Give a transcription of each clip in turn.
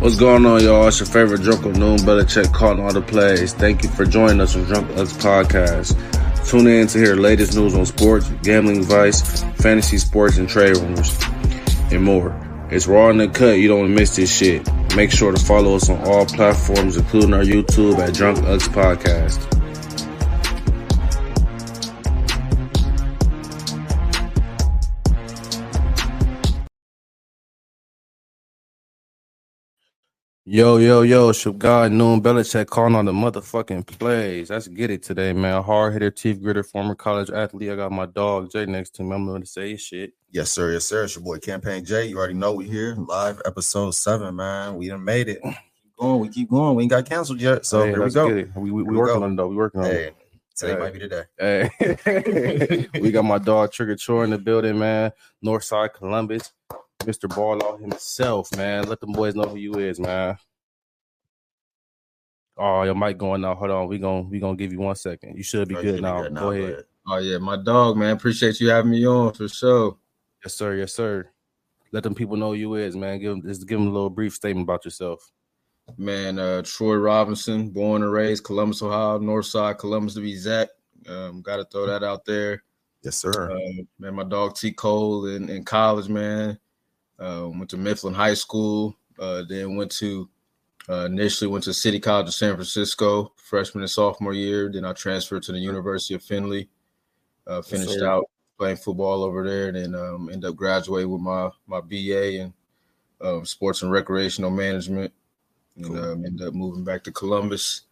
What's going on, y'all? It's your favorite drunk of noon, Belichick calling all the plays. Thank you for joining us on Drunk Uncs Podcast. Tune in to hear latest news on sports, gambling advice, fantasy sports, and trade rumors, and more. It's raw in the cut. You don't miss this shit. Make sure to follow us on all platforms, including our YouTube at Drunk Uncs Podcast. Yo, yo, yo, Shabgar Noon Belichick calling on the motherfucking plays. Let's get it today, man. Hard hitter, teeth gritter, former college athlete. I got my dog Jay next to me. I'm going to say shit. Yes, sir. Yes, sir. It's your boy Campaign Jay. You already know we here live episode seven, man. We done made it. Keep going. We keep going. We ain't got canceled yet. So Hey, here we go. We, we, we we working go. on it though. We working on Hey, it. today Hey. might be the day. Hey, we got my dog Trigger Chore in the building, man. Northside Columbus, Mr. Ball out himself, man. Let them boys know who you is, man. Oh, your mic going out. Hold on. We gon' we gonna give you one second. You should be Oh, good now. good Go ahead. Oh yeah, my dog, man. Appreciate you having me on for sure. Yes, sir. Yes, sir. Let them people know who you is, man. Give them just give them a little brief statement about yourself. Man, uh Troy Robinson, born and raised Columbus, Ohio, North Side, Columbus to be exact. Um, gotta throw that out there. Yes, sir. Uh, man, my dog T. Cole in, in college, man. Uh, went to Mifflin High School, uh, then went to uh, initially went to City College of San Francisco, freshman and sophomore year. Then I transferred to the University of Findlay. Uh, finished sir. out playing football over there, and then um, ended up graduating with my my BA in um, sports and recreational management, and Cool. um, ended up moving back to Columbus.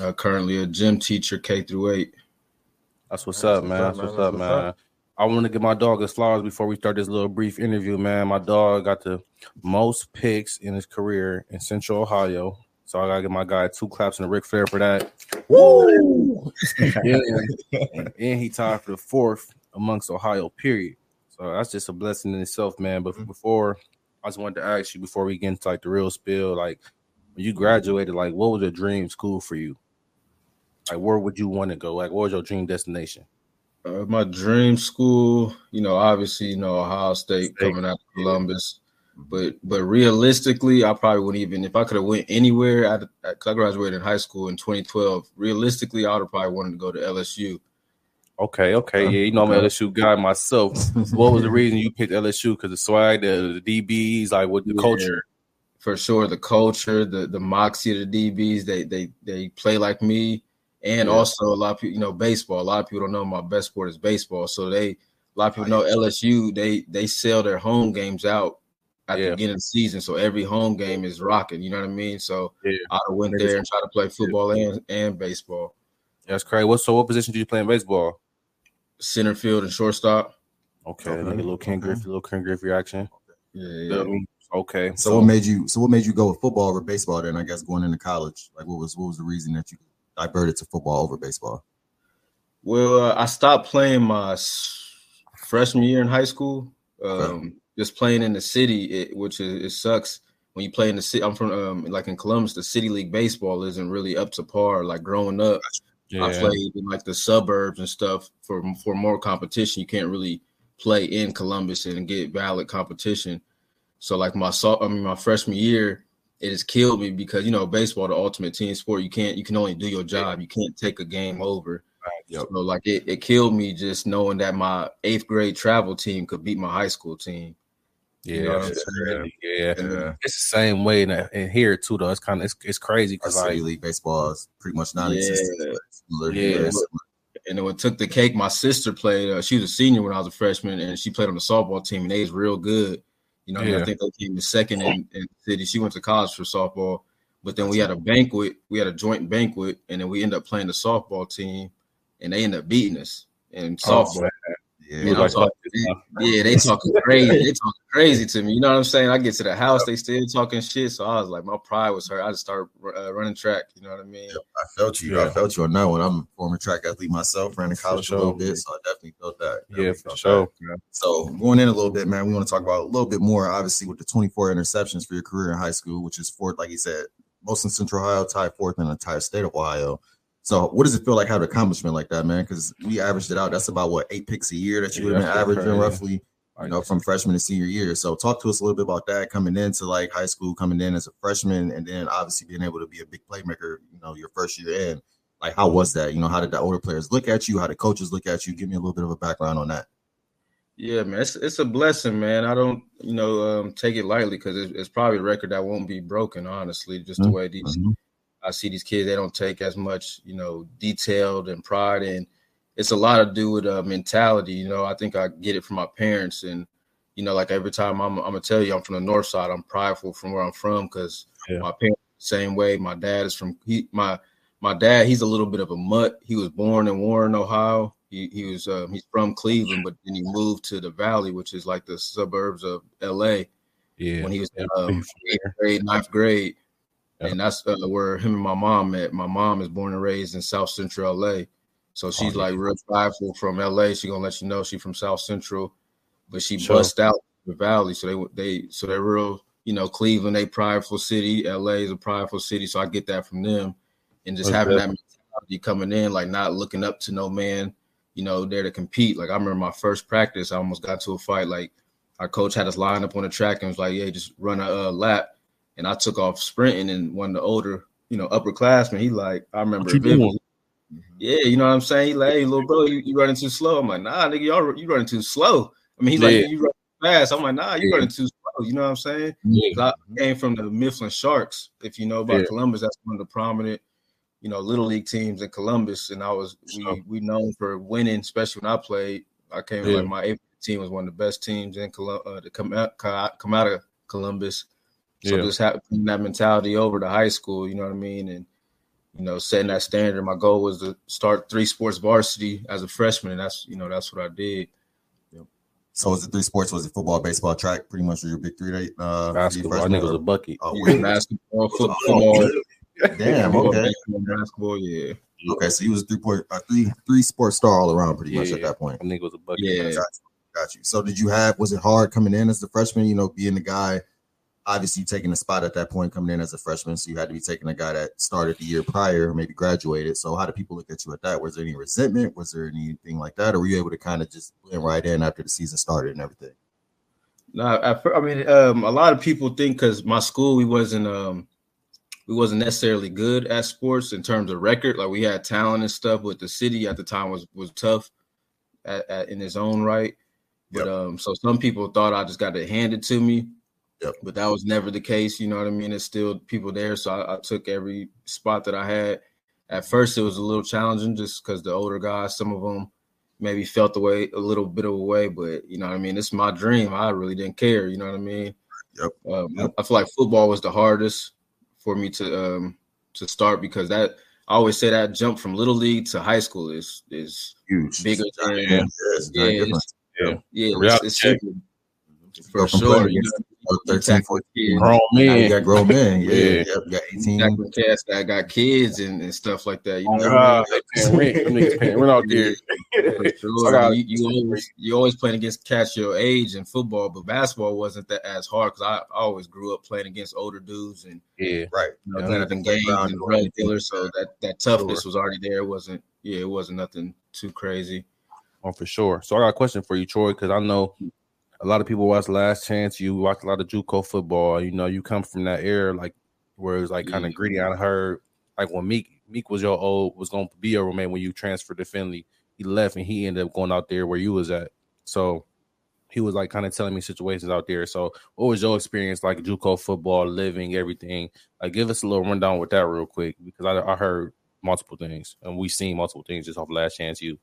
Uh, currently a gym teacher, K through eight. That's what's That's up, what's man. up, That's man. what's That's up, what's man. I want to give my dog his flowers before we start this little brief interview, man. My dog got the most picks in his career in Central Ohio. So I gotta give my guy two claps and a Ric Flair for that. Woo! and, and he tied for the fourth amongst Ohio, period. So that's just a blessing in itself, man. But mm-hmm. before I just wanted to ask you before we get into like the real spill, like when you graduated, like what was your dream school for you? Like where would you want to go? Like what was your dream destination? Uh, my dream school, you know, obviously, you know, Ohio State State, coming out of Columbus, but but realistically, I probably wouldn't even if I could have went anywhere. I, I graduated in high school in 2012. Realistically, I would have probably wanted to go to LSU. Okay, okay, yeah, you know I'm an LSU guy myself. What was the reason you picked LSU? Because the swag, the, the DBs, like with the Yeah. culture. for sure. The culture, the the moxie of the DBs, they they they play like me, and Yeah. also a lot of people, you know, baseball. A lot of people don't know my best sport is baseball, so they a lot of people know LSU. They they sell their home games out at Yeah. the beginning of the season, so every home game is rocking. You know what I mean? So Yeah. I went there and tried to play football and and baseball, That's crazy. What so? What position do you play in baseball? center field and shortstop. Okay, Okay, like a little Ken okay. Griffey, little Ken Griffey action. Yeah, yeah. me? Okay, So what made you? So what made you go with football over baseball? Then I guess going into college, like what was what was the reason that you diverted to football over baseball? Well, uh, I stopped playing my s- freshman year in high school. Um, Okay. Just playing in the city, it, which is, it sucks when you play in the city. I'm from um, like in Columbus, the city league baseball isn't really up to par. Like growing up, yeah, I played in like the suburbs and stuff for for more competition. You can't really play in Columbus and get valid competition. So like my so I mean my freshman year, it has killed me because you know baseball, the ultimate team sport. You can't you can only do your job. You can't take a game over. Yep. So like it, it killed me just knowing that my eighth grade travel team could beat my high school team. yeah, you know yeah, yeah. Yeah. It's the same way in, in here too, though. It's kind of it's, it's crazy because city like league baseball is pretty much non-existent. Yeah. Similar- Yeah. similar. And then what took the cake, my sister played. Uh, she was a senior when I was a freshman, and she played on the softball team, and they was real good. You know, what I mean? I think they came to second in, in city. She went to college for softball, but then we had a banquet. We had a joint banquet, and then we ended up playing the softball team, and they ended up beating us in Oh, softball. man. Yeah, You know, like, so- Yeah, they talking crazy. They talking crazy to me. You know what I'm saying? I get to the house, they still talking shit. So I was like, my pride was hurt. I just started uh, running track. You know what I mean? I felt you. I felt you on that one. I'm a former track athlete myself, ran in college sure. a little bit, so I definitely felt that. yeah, for sure. that. So going in a little bit, man, we want to talk about a little bit more, obviously, with the 24 interceptions for your career in high school, which is fourth, like you said, most in Central Ohio, tied fourth in the entire state of Ohio. So what does it feel like having an accomplishment like that, man? Because we averaged it out. That's about what eight picks a year that you would have been averaging roughly. you know, from freshman to senior year. So talk to us a little bit about that coming into like high school, coming in as a freshman, and then obviously being able to be a big playmaker, you know, your first year in. Like, how was that? You know, how did the older players look at you? How did coaches look at you? Give me a little bit of a background on that. Yeah, man, it's, it's a blessing, man. I don't, you know, um, take it lightly because it's, it's, probably a record that won't be broken. Honestly, just mm-hmm. the way these mm-hmm. I see these kids, they don't take as much, you know, detailed and pride, and it's a lot to do with uh, mentality. You know, I think I get it from my parents, and you know, like every time I'm, I'm gonna tell you, I'm from the north side. I'm prideful from where I'm from because yeah. my parents same way. My dad is from he my my dad. He's a little bit of a mutt. He was born in Warren, Ohio. He he was um, he's from Cleveland, but then he moved to the Valley, which is like the suburbs of L.A. Yeah, when he was in um, eighth grade, ninth grade. And that's uh, where him and my mom met. My mom is born and raised in South Central LA, so she's oh, like real prideful from LA. She gonna let you know she from South Central but she sure. bust out the valley. So they they so they're real, you know, Cleveland, a prideful city, LA is a prideful city. So I get that from them. And just having that mentality coming in, like not looking up to no man, you know, there to compete. Like I remember my first practice, I almost got to a fight. Like our coach had us line up on the track and was like, "Yeah, just run a uh, lap." And I took off sprinting, and one of the older, you know, upperclassmen, he like, I remember vividly. Yeah, you know what I'm saying? He like, hey, little bro, you, you running too slow. I'm like, nah, nigga, y'all you running too slow. I mean, he's yeah. like, you running fast. I'm like, nah, you yeah. running too slow. You know what I'm saying? Yeah. I came from the Mifflin Sharks. If you know about yeah. Columbus, that's one of the prominent, you know, little league teams in Columbus. And I was we we known for winning, especially when I played. I came yeah. like my team was one of the best teams in Columbus uh, to come out come out of Columbus. So yeah. just having that mentality over to high school, you know what I mean, and you know, setting that standard. My goal was to start three sports varsity as a freshman, and that's you know that's what I did. So was it three sports? Was it football, baseball, track? Pretty much your big three. Uh, basketball. I think it was a bucket. Oh, yeah, basketball, football. Damn. Okay. Basketball. Yeah. Okay, so he was three point, uh, three three sports star all around, pretty yeah, much at that point. I think it was a bucket. Yeah. Got you. Got you. So did you have? Was it hard coming in as the freshman? You know, being the guy obviously taking a spot at that point coming in as a freshman. So you had to be taking a guy that started the year prior, maybe graduated. So how do people look at you at that? Was there any resentment? Was there anything like that? Or were you able to kind of just blend right in after the season started and everything? No, I, I mean, um, a lot of people think because my school, we wasn't, um, we wasn't necessarily good at sports in terms of record. Like we had talent and stuff, but the city at the time was was tough at, at, in its own right. But yep. um, so some people thought I just got it handed to me. Yep. But that was never the case. You know what I mean? It's still people there. So I, I took every spot that I had. At first, it was a little challenging just because the older guys, some of them maybe felt the way a little bit of a way, but you know what I mean? It's my dream. I really didn't care. You know what I mean? Yep. Um, yep. I, feel like football was the hardest for me to um to start because that I always say that jump from little league to high school is is huge, bigger than yeah, yeah, yeah, yeah, yeah, it's, it's, for sure. You know, 13, 14. Grown men. You got grown men. Yeah. yeah. Yep, you got 18. Got cats that got kids and, and stuff like that. You know, uh, We're out there. Sure. you, you, always you always playing against cats your age in football, but basketball wasn't that as hard because I, always grew up playing against older dudes and yeah, right. You know, yeah. games and drug dealers, so that that toughness sure. was already there. It wasn't yeah, it wasn't nothing too crazy. Oh, for sure. So I got a question for you, Troy, because I know a lot of people watch Last Chance. You watch a lot of JUCO football. You know, you come from that era, like where it's like kind of mm-hmm. gritty. I heard like when Meek Meek was your old was going to be your roommate when you transferred to Findlay. He left and he ended up going out there where you was at. So he was like kind of telling me situations out there. So what was your experience like JUCO football, living, everything? Like give us a little rundown with that real quick because I, I heard multiple things and we seen multiple things just off Last Chance U.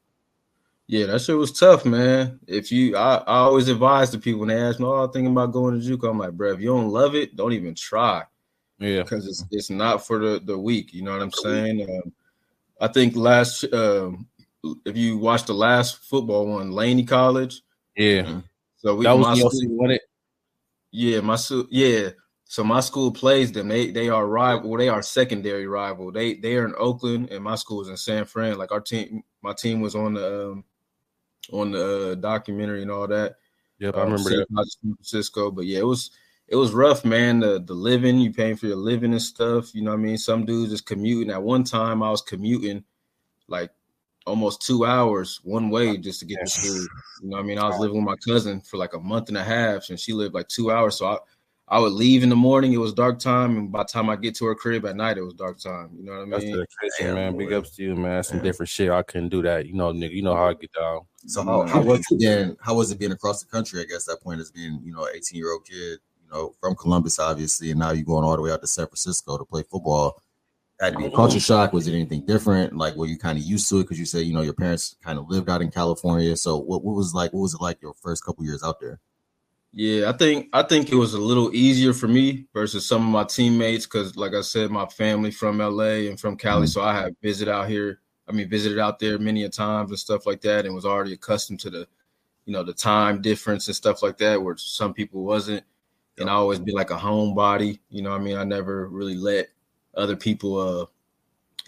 Yeah, that shit was tough, man. If you, I, I always advise the people when they ask me, "Oh, I'm thinking about going to JUCO." I'm like, bro, if you don't love it, don't even try. Yeah, because it's it's not for the the weak. You know what I'm saying? Um, I think last, um, if you watch the last football one, Laney College. Yeah. So we that was the school, won it. Yeah, my school. Yeah. So my school plays them. They they are rival. Well, they are secondary rival. They they are in Oakland, and my school is in San Fran. Like our team, my team was on the um, on the uh, documentary and all that. Yep, um, I remember that. San Francisco, but yeah, it was it was rough, man. The the living, you paying for your living and stuff. You know what I mean? Some dudes is commuting. At one time, I was commuting like almost two hours one way just to get to school. You know, what I mean, I was living with my cousin for like a month and a half, and she lived like two hours. So I, I would leave in the morning, it was dark time, and by the time I get to her crib at night, it was dark time. You know what I mean? That's mean? dedication, man. Big ups to you, man. That's some different shit. I couldn't do that. You know, nigga. You know how I get down. So how, how was it being how was it being across the country? I guess that point as being you know an 18 year old kid, you know from Columbus obviously, and now you're going all the way out to San Francisco to play football. Had to be a culture oh. shock. Was it anything different? Like were you kind of used to it because you said you know your parents kind of lived out in California. So what, what was like? What was it like your first couple years out there? Yeah, I think I think it was a little easier for me versus some of my teammates because, like I said, my family from LA and from Cali, Mhm. so I had visited out here. I mean, visited out there many a times and stuff like that, and was already accustomed to the, you know, the time difference and stuff like that, where some people wasn't. And I always be like a homebody, you know. what I mean, I never really let other people uh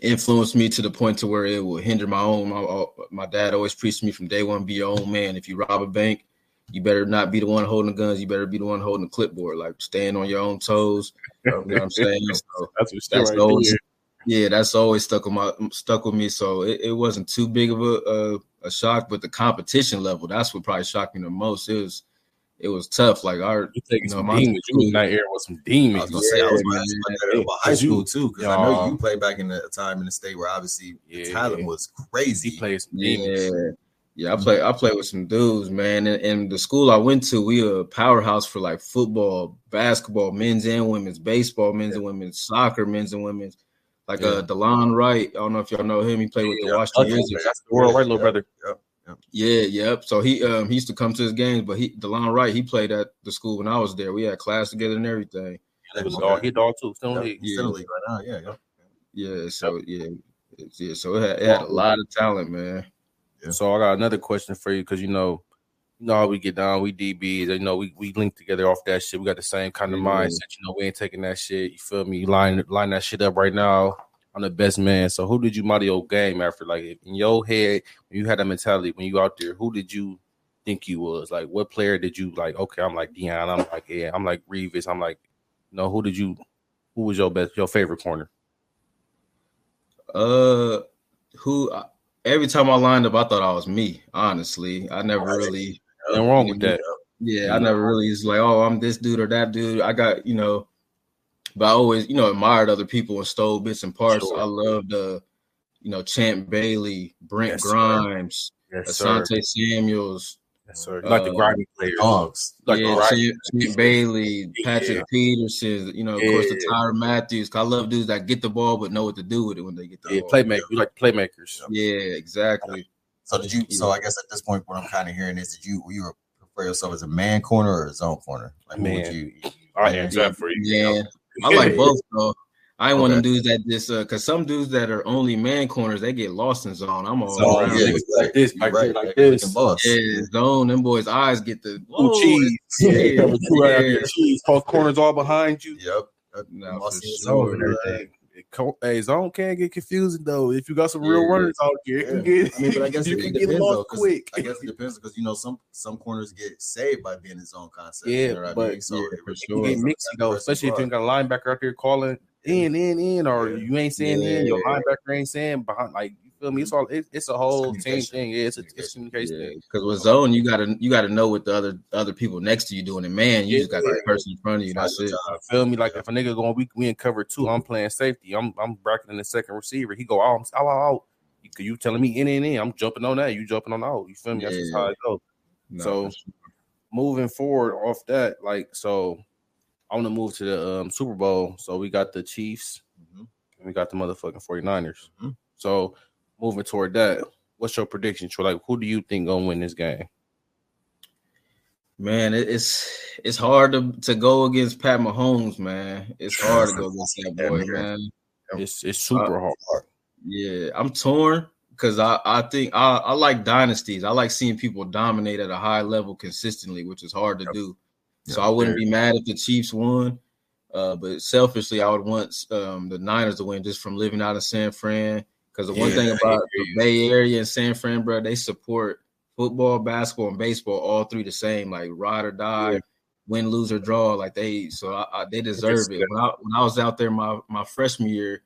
influence me to the point to where it will hinder my own. My, my dad always preached to me from day one: be your own man. If you rob a bank, you better not be the one holding the guns. You better be the one holding the clipboard. Like stand on your own toes. You know what I'm saying? So That's what that's always, yeah, that's always stuck with my stuck with me. So it, it wasn't too big of a, a a shock, but the competition level that's what probably shocked me the most. It was it was tough. Like our You taking No, some my- demons. You in that era with some demons. I was gonna say I was Yeah, gonna about that about high Cause you- school too, because I know Y'all- played back in the time in the state where obviously the talent yeah. was crazy. He plays some demons. Yeah. Yeah, I play I play with some dudes, man. And, and the school I went to, we a powerhouse for like football, basketball, men's and women's, baseball, men's and women's, soccer, men's and women's. Like Yeah. uh Delon Wright. I don't know if y'all know him. He played with the Yeah, Washington that's Wizards. That's the world, right, little brother? Yep. Yeah, yep. So he um he used to come to his games, but he Delon Wright, he played at the school when I was there. We had class together and everything. He was dog. He dog too. Still Yep, league. he's still league right now. Yeah, yeah. Yeah, so yeah. It's- Yeah, so it had, it had a lot of talent, man. Yeah. So I got another question for you because you know, you know how we get down. We DBs, you know, we we link together off that shit. We got the same kind of Yeah. mindset. You know, we ain't taking that shit. You feel me? You line line that shit up right now. I'm the best man. So who did you model your game after? Like in your head, when you had that mentality when you out there, who did you think you was? Like what player did you like? Okay, I'm like Dion. I'm like yeah. I'm like Revis. I'm like, you know, who did you? Who was your best? Your favorite corner? Uh, who? Every time I lined up, I thought I was me. Honestly, I never really. Nothing wrong with that. Yeah, I never really was like, oh, I'm this dude or that dude. I got you know, but I always you know admired other people and stole bits and parts. Sure. I loved uh, you know, Champ Bailey, Brent Yes. Grimes, Yes, sir. Asante Samuels. Yes, sir. You like the Uh, grinding players. Dogs. Like yeah, right. Champ, Champ Bailey, Patrick Yeah. Peterson, you know, of course, the Yeah. Tyrann Mathieu. 'cause I love dudes that get the ball but know what to do with it when they get the Yeah, ball. playmaker. You like playmakers. Yeah, exactly. So did you? So I guess at this point, what I'm kind of hearing is, did you you prefer yourself as a man corner or a zone corner? Like, what Man. would you? I answer that for you. Yeah, I like both though. I ain't one of them dudes that just uh, cause some dudes that are only man corners they get lost in zone. I'm all So, around. yeah, Yeah, like this, like right, this, like like this. freaking boss. zone. Them boys' eyes get the Two whoa, cheese. Yeah. Cover two Yeah. Cheese. Both corners all behind you. Yep. No, Boss for in sure. zone and everything. It co- Hey, zone can get confusing though. If you got some real Yeah. runners out there, it can get, I mean, but I guess you it, can it get depends though. quick. I guess it depends because you know some some corners get saved by being in zone concept. Yeah, you know what I but- mean? so yeah, it for really sure. get depends on mixy though, especially if you guard. got a linebacker out there calling in, in, in, or Yeah. you ain't saying in, your Yeah. linebacker ain't saying behind. Like you feel me? It's all it, it's a whole team thing. Yeah, it's a it's communication Yeah, thing. because with zone you gotta you gotta know what the other other people next to you doing. And man, you just got Yeah. that person in front of you. That's it. Feel me? Like if a nigga going we we in cover two, I'm playing safety. I'm I'm bracketing the second receiver. He go out, out, out. You, you telling me in, in, in. I'm jumping on that. You jumping on out. You feel me? That's just Yeah. how it goes. No, So- moving forward off that, like so, I want to move to the um, Super Bowl. So we got the Chiefs, Mhm. and we got the motherfucking 49ers. Mhm. So moving toward that, what's your prediction? Like, who do you think gonna win this game? Man, it's it's hard to, to go against Pat Mahomes, man. It's hard to go against that boy, man. It's it's super Uh, hard. Yeah, I'm torn because I, I think I, I like dynasties. I like seeing people dominate at a high level consistently, which is hard to Yep. do. So I wouldn't be mad if the Chiefs won. Uh, but selfishly, I would want um, the Niners to win just from living out of San Fran. Because the one Yeah, thing about the. Bay Area and San Fran, bro, they support football, basketball, and baseball all three the same, like ride or die, Yeah. win, lose or draw. Like they, so I, I, they deserve it. When I when I was out there my my freshman year,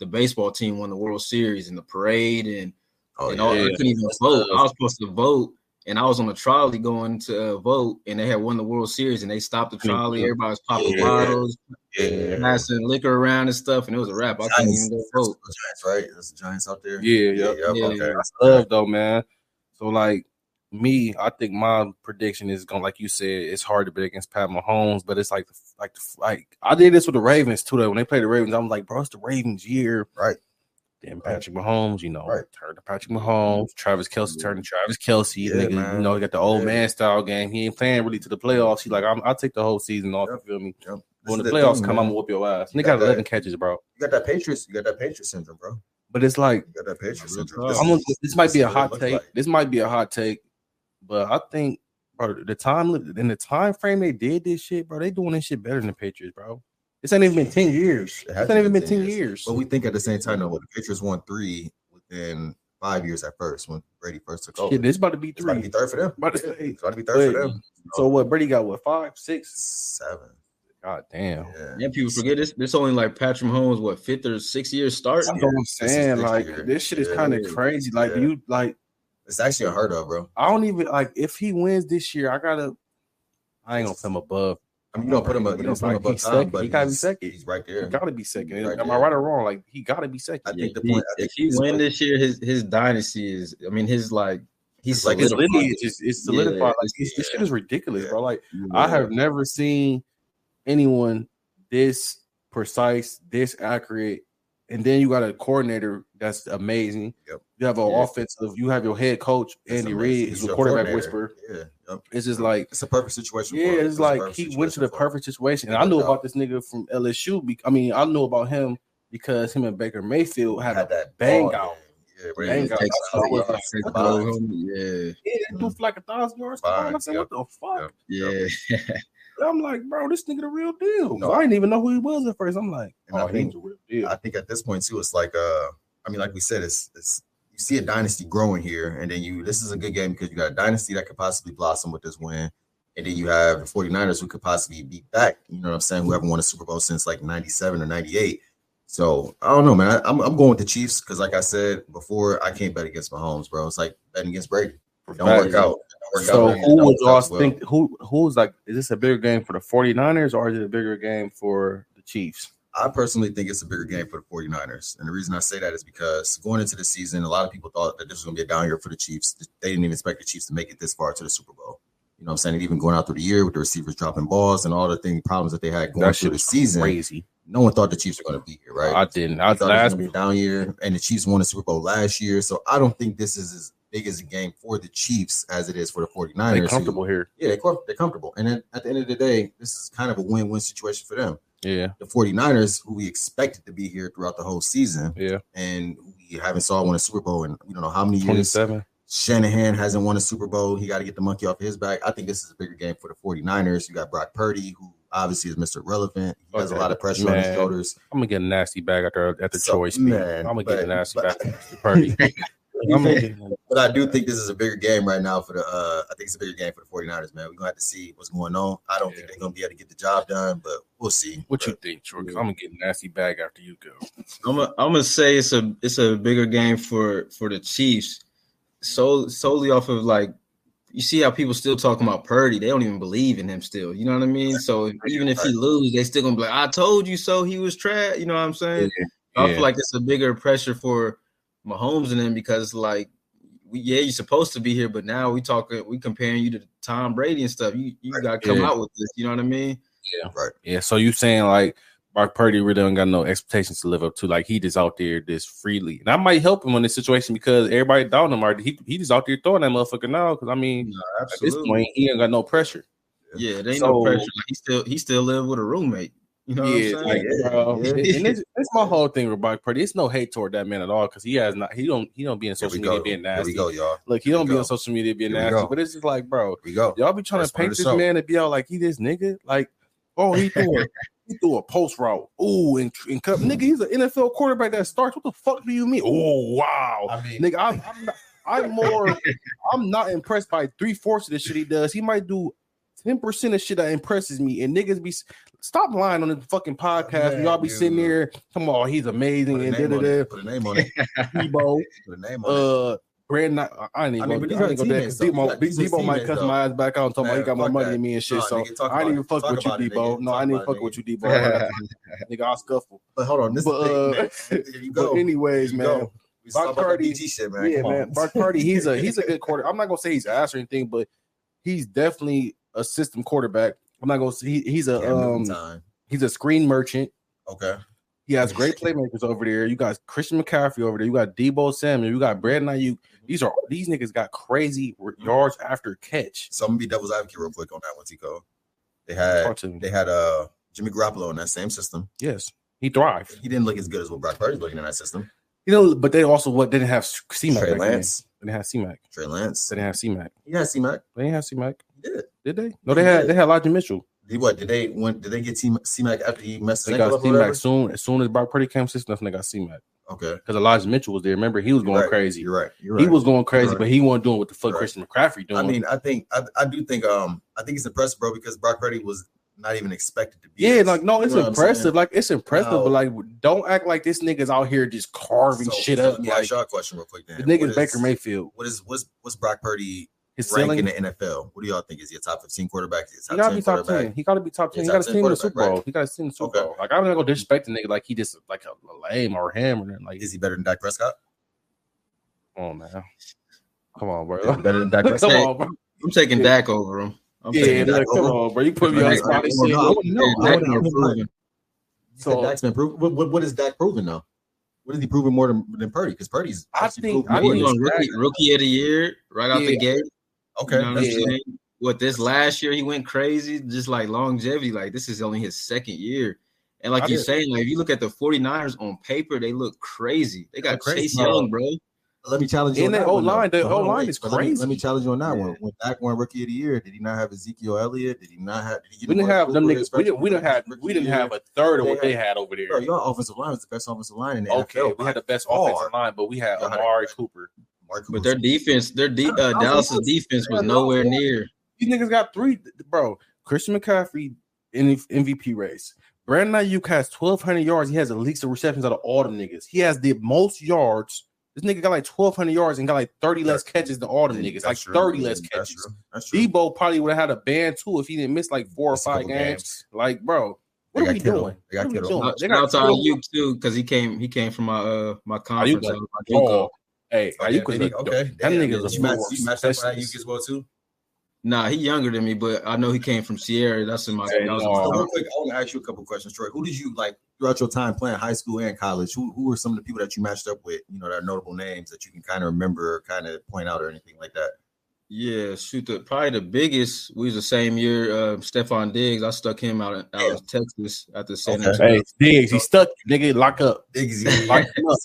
the baseball team won the World Series and the parade and Oh and all, yeah. I couldn't even vote. I was supposed to vote, and I was on a trolley going to uh, vote, and they had won the World Series, and they stopped the trolley. Everybody was popping Yeah. bottles, Yeah. passing liquor around and stuff, and it was a wrap. I couldn't even go vote. The Giants, right? That's the Giants out there. Yeah, yeah. yep, Yeah. okay. That's love though, man. So like me, I think my prediction is going like you said, it's hard to bet against Pat Mahomes, but it's like like like I did this with the Ravens too. Though when they played the Ravens, I'm like, bro, it's the Ravens year, Right. Then Patrick Mahomes, you know, Right. turn to Patrick Mahomes. Mm-hmm. Travis Kelce mm-hmm. turned to Travis Kelce. Yeah, nigga, man. you know, he got the old Yeah. man style game. He ain't playing really to the playoffs. He like, I'm, I'll take the whole season off. Yep. You feel me? Yep. When the playoffs thing, come, man. I'm gonna whoop your ass. You Nigga got got 11 that. catches, bro. You got that Patriots. You got that Patriots syndrome, bro. But it's like You got that Patriots syndrome. This gonna, this might be a is what it hot take. like. This might be a hot take, but I think, bro, the time in the time frame they did this shit, bro, they doing this shit better than the Patriots, bro. This ain't even been ten years. It This hasn't ain't even been been 10 years. years. But we think at the same time, though, the Patriots won three within five years at first when Brady first took over. Shit, this about to be three. It's about to three. be third for them. About to Yeah, it's about to be third for them. So what? Brady got what? Five, six? Seven. God damn. Yeah. Yeah, people forget this. This only like Patrick Mahomes, what fifth or sixth year start? That's what I'm This saying. sixth Like year. this shit is Yeah. kind of crazy. Like Yeah. you like It's actually unheard of, bro. I don't even like if he wins this year, I gotta I ain't gonna put him above. I mean, you don't put him up. But You don't put him above he's Tom, but He gotta be he's- second. He's right He there. gotta be second. Right Am I right or wrong? Like he gotta be second. I think the point. I if he win point- this year, his his dynasty is. I mean, his like he's like It's solidified. literally it's, it's solidified. Yeah, like it's- it's, this shit is ridiculous, Yeah. bro. Like I have never seen anyone this precise, this accurate, and then you got a coordinator that's amazing. Yep. You have an Yeah. offensive. You have your head coach It's Andy. Reid, He's who's a quarterback coordinator. whisperer. Yeah. Yep. It's just like It's a perfect situation. yeah, for him. it's like he went to the situation for him. perfect situation. And I knew about this nigga from LSU. be- I mean, I knew about him because him and Baker Mayfield had, Had a that bang ball out. game. Yeah, where Bang he out. takes So out it like, six Take box. over him, Yeah, Yeah, they threw for like a thousand yards. I said, yep, what the fuck? yeah. I'm like, bro, this nigga the real deal. No. I didn't even know who he was at first. I'm like, And I oh, think- he's the real deal. I think at this point too, it's like uh, I mean, like we said, it's it's you see a dynasty growing here, and then you this is a good game because you got a dynasty that could possibly blossom with this win. And then you have the 49ers who could possibly beat back, you know what I'm saying, who haven't won a Super Bowl since like 97 or 98. So I don't know, man. I, am I'm going with the Chiefs because, like I said before, I can't bet against Mahomes, bro. It's like betting against Brady. It don't work out. It don't work So who would y'all think who who's like is this a bigger game for the 49ers or is it a bigger game for the Chiefs? I personally think it's a bigger game for the 49ers. And the reason I say that is because going into the season, a lot of people thought that this was going to be a down year for the Chiefs. They didn't even expect the Chiefs to make it this far to the Super Bowl. You know what I'm saying? And even going out through the year with the receivers dropping balls and all the thing problems that they had going That through the season, crazy. no one thought the Chiefs were going to be here, right? I didn't. I I thought it was last going to be a down year, and the Chiefs won the Super Bowl last year. So I don't think this is as big as a game for the Chiefs as it is for the 49ers. They're comfortable here. yeah, they're, they're comfortable. And then at the end of the day, this is kind of a win win situation for them Yeah, the 49ers, who we expected to be here throughout the whole season, yeah. and we haven't saw win a Super Bowl in we don't know how many years. 27. Shanahan hasn't won a Super Bowl. He got to get the monkey off his back. I think this is a bigger game for the 49ers. You got Brock Purdy, who obviously is Mr. Relevant. He has a lot of pressure on his shoulders. I'm gonna get a nasty bag after after So, choice. man, I'm gonna get a nasty but- Mr. Purdy. I'm gonna get, But I do think this is a bigger game right now for the uh I think it's a bigger game for the 49ers, man. We're gonna have to see what's going on. I don't Yeah. think they're gonna be able to get the job done, but we'll see. what you But think, Troy? 'Cause I'm gonna get a nasty bag after you go. I'm gonna I'm gonna say it's a it's a bigger game for for the Chiefs, so solely off of like you see how people still talking about Purdy. They don't even believe in him still. You know what I mean? So even if he lose, they still gonna be like, "I told you so." He was trash. You know what I'm saying? I Yeah. feel like it's a bigger pressure for Mahomes and them because like. We, yeah, you're supposed to be here, but now we talking, we comparing you to Tom Brady and stuff. You you got to come Yeah. out with this. You know what I mean? Yeah, right. Yeah, so you saying like Mark Purdy really don't got no expectations to live up to. Like he just out there just freely, and I might help him in this situation because everybody down him. Already. He he just out there throwing that motherfucker now. Because I mean, at this point, he ain't got no pressure. Yeah, there ain't So- no pressure. Like he still he still live with a roommate. You know yeah, what I'm like, bro, Yeah. and it's, it's my whole thing with Mark Purdy. It's no hate toward that man at all because he has not. He don't. He don't be in Here we social go. media being Here nasty. we go, y'all. Look, he Here don't be go. on social media being Here nasty. But it's just like, bro, Here we go. y'all be trying That's to paint this show. man to be out like he this nigga. Like, oh, he threw a he threw a post route. Ooh, and, and cut. nigga, he's an NFL quarterback that starts. What the fuck do you mean? Oh, wow. I mean, Nigga, I'm, I'm, not, I'm more, I'm not impressed by three fourths of the shit he does. He might do 10% of shit that impresses me. And niggas be stop lying on the fucking podcast. Man, y'all be sitting dude. there, come on, he's amazing and da da it. Put a name on it. da. Deebo, Put a name on it. uh, Brandon, I, I ain't even I mean, go, I ain't go there teammates, because. Deebo, You got- these are Deebo might cuss though. my ass back out and talk about he got more money that. than me and shit. Nah, so nigga, I ain't about even fuck with you, Deebo. No, I ain't even about it, fucking with you, Deebo. I nigga, I'll scuffle. But hold on, this But, is uh, thing, man. You go. But anyways, you man. go. We Brock talk about that Purdy- BG shit, man. Yeah, man. Brock Purdy, he's a he's a good quarter. I'm not gonna say he's ass or anything, but he's definitely a system quarterback. I'm not gonna see he, he's a Cam um he's a screen merchant. Okay. He has great playmakers over there. You got Christian McCaffrey over there. You got Deebo Samuel. You got Brandon Aiyuk. These are these niggas got crazy yards after catch. So I'm gonna be devil's advocate real quick on that one, Tico. They had Talk to me. they had uh Jimmy Garoppolo in that same system. Yes, he thrived. He didn't look as good as what Brock Purdy's looking in that system. You know, but they also what didn't have C Mac. Trey. Lance, They didn't have C Mac. Trey Lance. They didn't have C Mac. He had C Mac. They didn't have C Mac. Did. Did they? No, they had they had Elijah Mitchell. He what? Did they when did they get C Mac after he messed They got up C Mac soon. As soon as Brock Purdy came system, they got C Mac Okay. because Elijah Mitchell was there. Remember, he was going right. crazy. You're right. You're right. He was going crazy, Right. but he wasn't doing what the fuck Right. Christian McCaffrey doing. I mean, I think I, I do think um I think it's impressive, bro, because Brock Purdy was not even expected to be. yeah, like no, it's You know impressive. Like it's impressive, No. but like don't act like this nigga's out here just carving So, shit up. Let me Like ask y'all a question real quick. Then the nigga's What is- Baker Mayfield. What is what's what's Brock Purdy His rank ceiling, in the NFL? What do y'all think? Is he a top 15 quarterback? Is he a gotta top be top ten. He gotta be top ten. Yeah, he got to 10 see him in the Super quarterback, Bowl. He got to see him in the Super Okay. Bowl. Like I'm not gonna disrespect the nigga like he just like a, a lame or him or nothing. Like Is he better than Dak Prescott? come on, man. Come on, bro. Better than Dak Come on, bro. I'm taking Dak over him. I'm Yeah, taking like, come on, bro. You put me on the Dak- spot. and Well, shit. no, I wouldn't know. I wouldn't- I ain't wouldn't know. proven. So- Dak's been proven. What, what, what is Dak proven though? What is he proving more than, than Purdy? Because Purdy's I think- I more He think than- rookie, rookie of the year right out Yeah. the gate. okay. You know what Yeah. What this last year he went crazy, just like longevity. Like this is only his second year. And like I you're did. saying, like if you look at the 49ers on paper, they look crazy. They got crazy, Chase. Young, bro. Let me challenge you In on that that one, O-line, the Hold O-line is but let me- Let me, challenge you on that Yeah. one. When Dak won Rookie of the Year, did he not have Ezekiel Elliott? Did he not have? Did he get We didn't have them niggas. We didn't. We didn't have. We didn't have a third of They what they had- had over there. Bro, your offensive line was the best offensive line in the Okay, NFL. we had the best Far. offensive line, but we had Y'all had a- Amari Cooper. Amari Cooper But their defense, their de- I- I uh, Dallas's defense was nowhere near. These niggas got three, bro. Christian McCaffrey in the MVP race. Brandon Aiyuk has twelve hundred yards. He has the least of receptions out of all the niggas. He has the most yards. This nigga got like twelve hundred yards and got like thirty less catches than all them niggas. That's Like true. thirty less That's catches. true. That's true. Deebo probably would have had a ban too if he didn't miss like four or five couple games. Like, bro, what got are we Kittle. doing? They got What are we Kittle. doing? They Shout out to Kittle. Aiyuk too, because he came he came from my uh my conference. like, uh, my Oh, hey, Oh, Aiyuk yeah, was did he? a- okay. That Damn, nigga's a you matched, force. you matched up with Aiyuk as well too. Nah, he younger than me, but I know he came from Sierra. That's in my. Hey, that was no. my- So real quick, I want to ask you a couple questions, Troy. Who did you like throughout your time playing high school and college? Who who were some of the people that you matched up with? You know, that are notable names that you can kind of remember or kind of point out or anything like that. Yeah, shoot. The probably the biggest. We was the same year. Uh, Stefon Diggs. I stuck him out in, out of Texas at the San Okay. Antonio. Hey, Diggs, he stuck. Nigga, lock up. Diggs, Lock him up.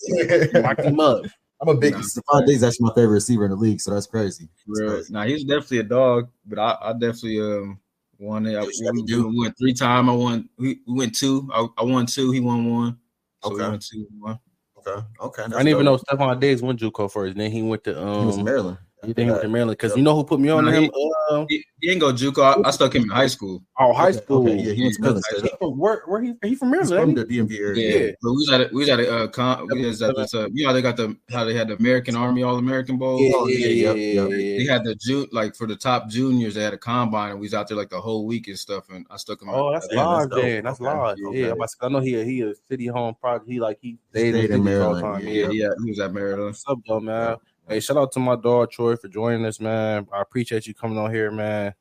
Lock him up. I'm a big Nah. Stefon Diggs. is Actually, my favorite receiver in the league, so that's crazy. That's Real. crazy. Now he's definitely a dog, but I, I definitely um won it. I, we, do. we went three time. I won. We, we went two. I, I won two. He won one. So Okay. we went two. One. Okay, okay. I didn't even know Stefon Diggs went JUCO first. Then he went to he was um. Maryland. He think he went to Maryland because you know who put me on Nah, him? he- Uh, He, he ain't go JUCO. I, I stuck him in high school. oh, high school. okay, yeah, he went to Maryland. He from- where, where he, he from He's Maryland? from ain't he? the DMV area. Yeah, Yeah. but we was at a, we was at a uh, con, we was at this uh, you know they got the how they had the American Army All American Bowl. Yeah, Oh, yeah, yeah, yeah, yep, yeah, yep. They had the June like for the top juniors. They had a combine, and we was out there like the whole week and stuff. And I stuck him. Oh, out- that's Damn, that's live, dope. That's Okay, live. Yeah, I'm about to- I know he a, he a city home product. He like he stayed, Stayed in, in Philly all the Maryland, yeah, Yeah, yeah, he was at Maryland. What's up, though, man? Hey, shout out to my dog Troy for joining us, man. I appreciate you coming on here, man.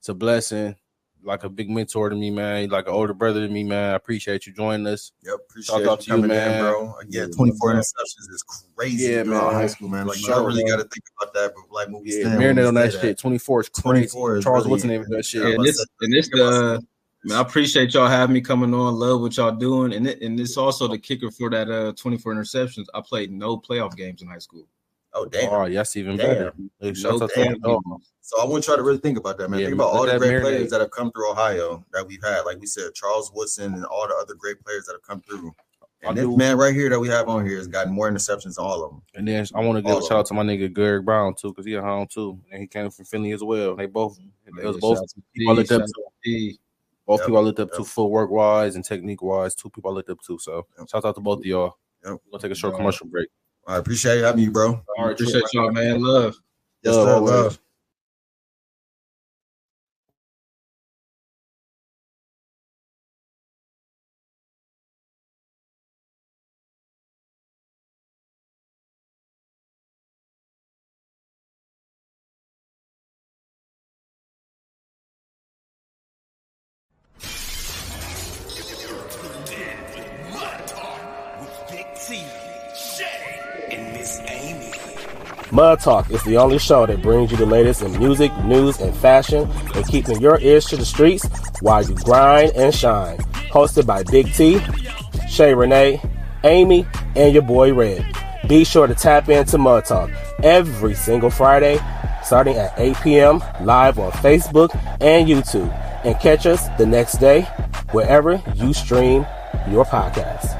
It's a blessing. Like a big mentor to me, man. Like an older brother to me, man. I appreciate you joining us. Yep, appreciate Shout you out to you, coming man. in, bro. Again, Yeah, 24 man. interceptions is crazy. Yeah, Yeah, man. man. High school, man. Like, For you don't really got to think about that, but like movie Yeah, stand, marinate we on that say shit. 24 is crazy. 24 is Charles really- the name of that shit. Yeah, and about this and this uh man, I appreciate y'all having me coming on. Love what y'all doing, and it, and it's also the kicker for that uh 24 interceptions. I played no playoff games in high school. Oh, oh, damn. Oh, yes, even Damn. better. Shout No out to my playoff dog. games. So I want y'all to really think about that, man. Yeah, think about all the great players that have come through Ohio that we've had. Like we said, Charles Woodson and all the other great players that have come through. I And this do- man right here that we have on here has gotten more interceptions than all of them. And then I want to give a shout out to my nigga Greg Brown too, because he a home too, and he came from Philly as well. They both, it was both people I looked up to. out to D. Both Yep, people I looked up to, footwork wise and technique wise. Two people I looked up to. So Yep. shout out to both of y'all. Yep. We're gonna take a short commercial break. I appreciate having you, bro. All right, appreciate y'all, man. Love. Yes, Love, sir, love. Mud Talk is the only show that brings you the latest in music, news, and fashion and keeping your ears to the streets while you grind and shine. Hosted by Big T, Shay Renee, Amy, and your boy Red. Be sure to tap into Mud Talk every single Friday starting at 8 p.m. live on Facebook and YouTube. And catch us the next day wherever you stream your podcast.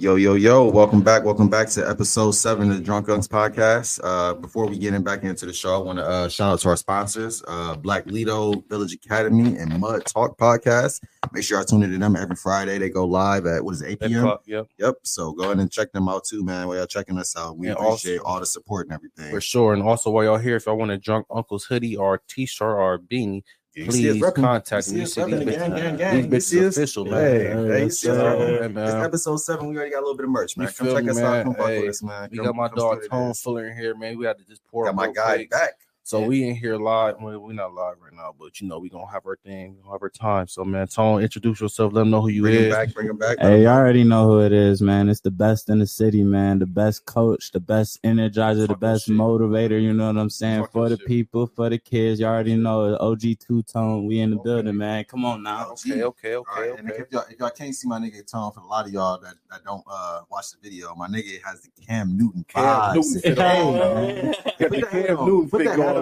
Yo, yo, yo, welcome back. Welcome back to episode seven of the Drunk Uncs podcast. Uh, before we get in back into the show, I want to uh, shout out to our sponsors, uh, Black Lido, Village Academy, and Mud Talk Podcast. Make sure I tune into them every Friday. They go live at what is it, 8 p.m.? Yep. Yep. So go ahead and check them out too, man. While y'all checking us out, we And appreciate also- all the support and everything. For sure. And also while y'all here, if y'all want a drunk uncle's hoodie or t-shirt or beanie, You see us please contact me. You see these bitches, gang, gang. You these see official, Hey, man. hey, you see us sir. repping- Hey, It's episode seven. We already got a little bit of merch, man. You Come check me, us out. man? Come fuck Hey, with us, man. We Come- got my come dog Tone. Fuller in here, man. We had to just pour Got my guy back. So Yeah. we in here live. Well, we not live right now, but you know we gonna have our thing. We gonna have our time. So man, Tone, introduce yourself. Let them know who you is. Bring him back. Bring him back. Hey, y'all already know who it is, man. It's the best in the city, man. The best coach, the best energizer, the best shit. motivator. You know what I'm saying? Fucking for the shit. people, for the kids. Y'all already know OG Two Tone. We in the building, man. Come on now. Okay, okay, All right, okay, and okay. if y'all if y'all can't see my nigga Tone, for a lot of y'all that, that don't uh watch the video, my nigga has the Cam Newton Cam vibes. Newton fit Hey, on, man. Got Put the that Cam on. Newton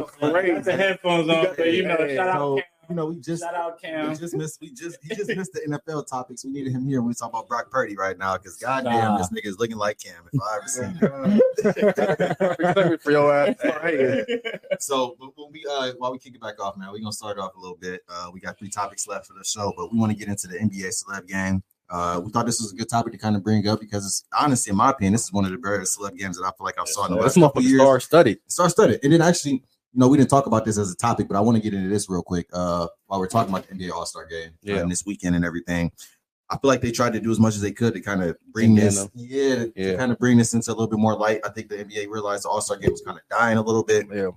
Put fit that hat going on. crazy. Got the headphones on, so you know, Yeah, shout out So, Cam. you know, we just Shout out Cam. we just missed we just he just missed the NFL topics. We needed him here when we talk about Brock Purdy right now because goddamn Nah. this nigga is looking like Cam if I ever seen him. Respect for your ass. Hey, So but when we uh while we kick it back off, man, we're gonna start off a little bit. Uh we got three topics left for the show, but we want to get into the NBA celeb game. Uh we thought this was a good topic to kind of bring up because it's honestly, in my opinion, this is one of the better celeb games that I feel like I saw in the last couple motherfucker years. star studied. Star studded. And then actually, you know, we didn't talk about this as a topic, but I want to get into this real quick. Uh, while we're talking about the NBA All Star Game uh, and this weekend and everything, I feel like they tried to do as much as they could to kind of bring Bring in this, yeah, to, Yeah. kind of bring this into a little bit more light. I think the NBA realized the All Star Game was kind of dying a little bit. Yeah.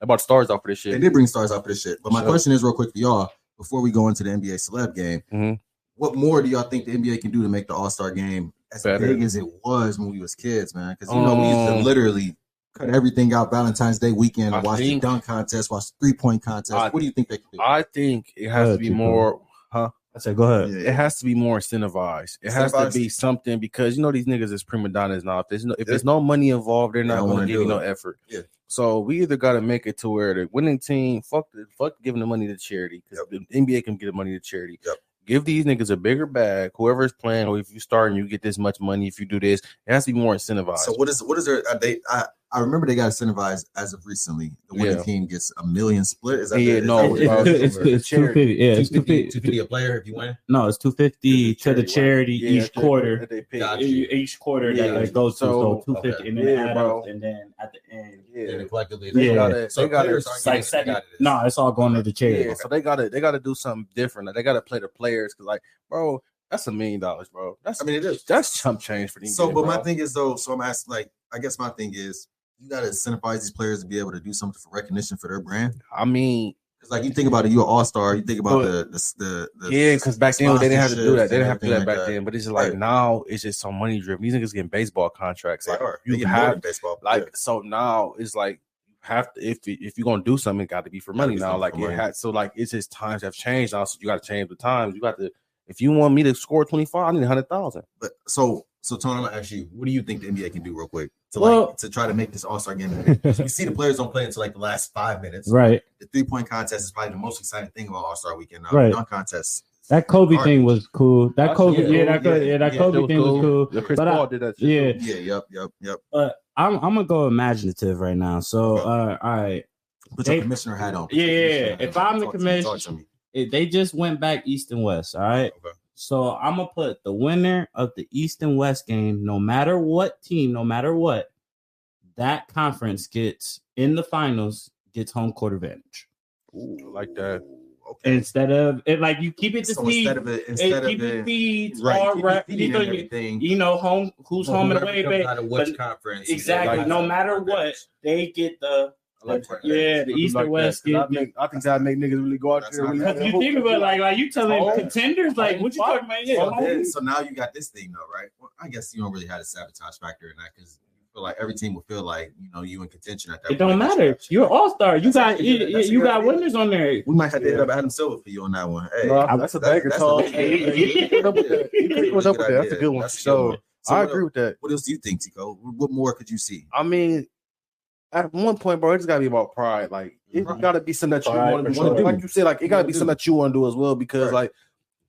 About stars off for this shit. They did bring stars out for this shit. But my Sure. question is real quick for y'all before we go into the NBA celeb game. Mhm. What more do y'all think the NBA can do to make the All Star game as Better. big as it was when we was kids, man? Because you know we used to Um, literally cut everything out Valentine's Day weekend I watch think- the dunk contest, watch the three point contest. I- what do you think they can do? I think it has to be ahead, Chico. more. Huh? I said, go ahead. Yeah. It has to be more incentivized. It has to be something because you know these niggas is prima donnas now. If there's no if there's no money involved, they're not going wanna give you no effort. Yeah. So we either got to make it to where the winning team fuck the, fuck giving the money to charity because the NBA can give the money to charity. Yep. Give these niggas a bigger bag. Whoever's playing, or if you start and you get this much money, if you do this, it has to be more incentivized. So what is what is there? Uh, they I, I remember they got incentivized as of recently. The winning Yeah. team gets a million split. Is that Yeah, the, no, It's, uh, it is? it's, it's, two fifty. Yeah, it's two fifty. a player if you win. No, it's two fifty to the charity Yeah, each quarter. that they pick. Gotcha. Each quarter Yeah. that it goes to So- so two fifty, okay. and then Yeah, add up, and then at the end, Yeah. collectively, they They Yeah. got it. So They got it. players it's like getting- seven. they it. No, it's all going to the charity. Yeah, so they got to they got to do something different. Like, They got to play the players because, like, bro, that's a million dollars, bro. That's I mean, it is. that's chump change for these. So, but my thing is though, so I'm asking, like, I guess my thing is, you gotta incentivize these players to be able to do something for recognition for their brand. I mean, it's like you think about it, you're an all star. You think about the, the, the, the yeah, because back then they didn't have to do that. They didn't have to do that like back that. then. But it's just like right. now it's just so money driven. These niggas getting baseball contracts. Like, you have baseball. Like yeah. so now it's like you have to if if you're gonna do something, it got to be for money now. Like it had so like it's just times have changed now. So you got to change the times. You got to if you want me to score twenty five, I need hundred thousand. But so so Tony, I'm gonna ask you, what do you think the NBA can do real quick? to well, like to try to make this All Star game. you see the players don't play until like the last five minutes. Right. The three point contest is probably the most exciting thing about All Star weekend. Now. Right. Dunk contest. That Kobe thing was cool. That Kobe, yeah, yeah, that, yeah, yeah, that Kobe was thing cool. was cool. The Chris but Paul I, did that. Too. Yeah, yeah, yep, yep, yep. But I'm I'm gonna go imaginative right now. So, uh, all right, put they, your commissioner hat on. Yeah, yeah. If I'm the commissioner, they just went back east and west. All right. Okay. So I'm gonna put the winner of the East and West game, no matter what team, no matter what, that conference gets in the finals, gets home court advantage. Ooh, like that. Okay. Instead of it, like you keep it to so seed, instead of it, instead it, keep of it, right? right, you, know, you know, home who's well, home and away, but, out of which but, conference, exactly. Like no matter what, they get the like yeah, the East like and West. Get, I, I think that make niggas really go out there. Really you think about like, like you telling contenders, like what you talking about? Yeah. So, now you got this thing though, right? Well, I guess you don't really have a sabotage factor in that because you feel like every team will feel like you know you in contention at that. It don't matter. You're an all star. You got you, you got winners on there. We might have to yeah. hit up Adam Silver for you on that one. Hey, no, that's, a banker call. That's a good one. So. I agree with that. What else do you think, Tico? What more could you see? I mean, at one point, bro, it's gotta be about pride. Like it right. gotta be something that you want to do. do. Like you said, like it gotta be something that you want to do as well because right. like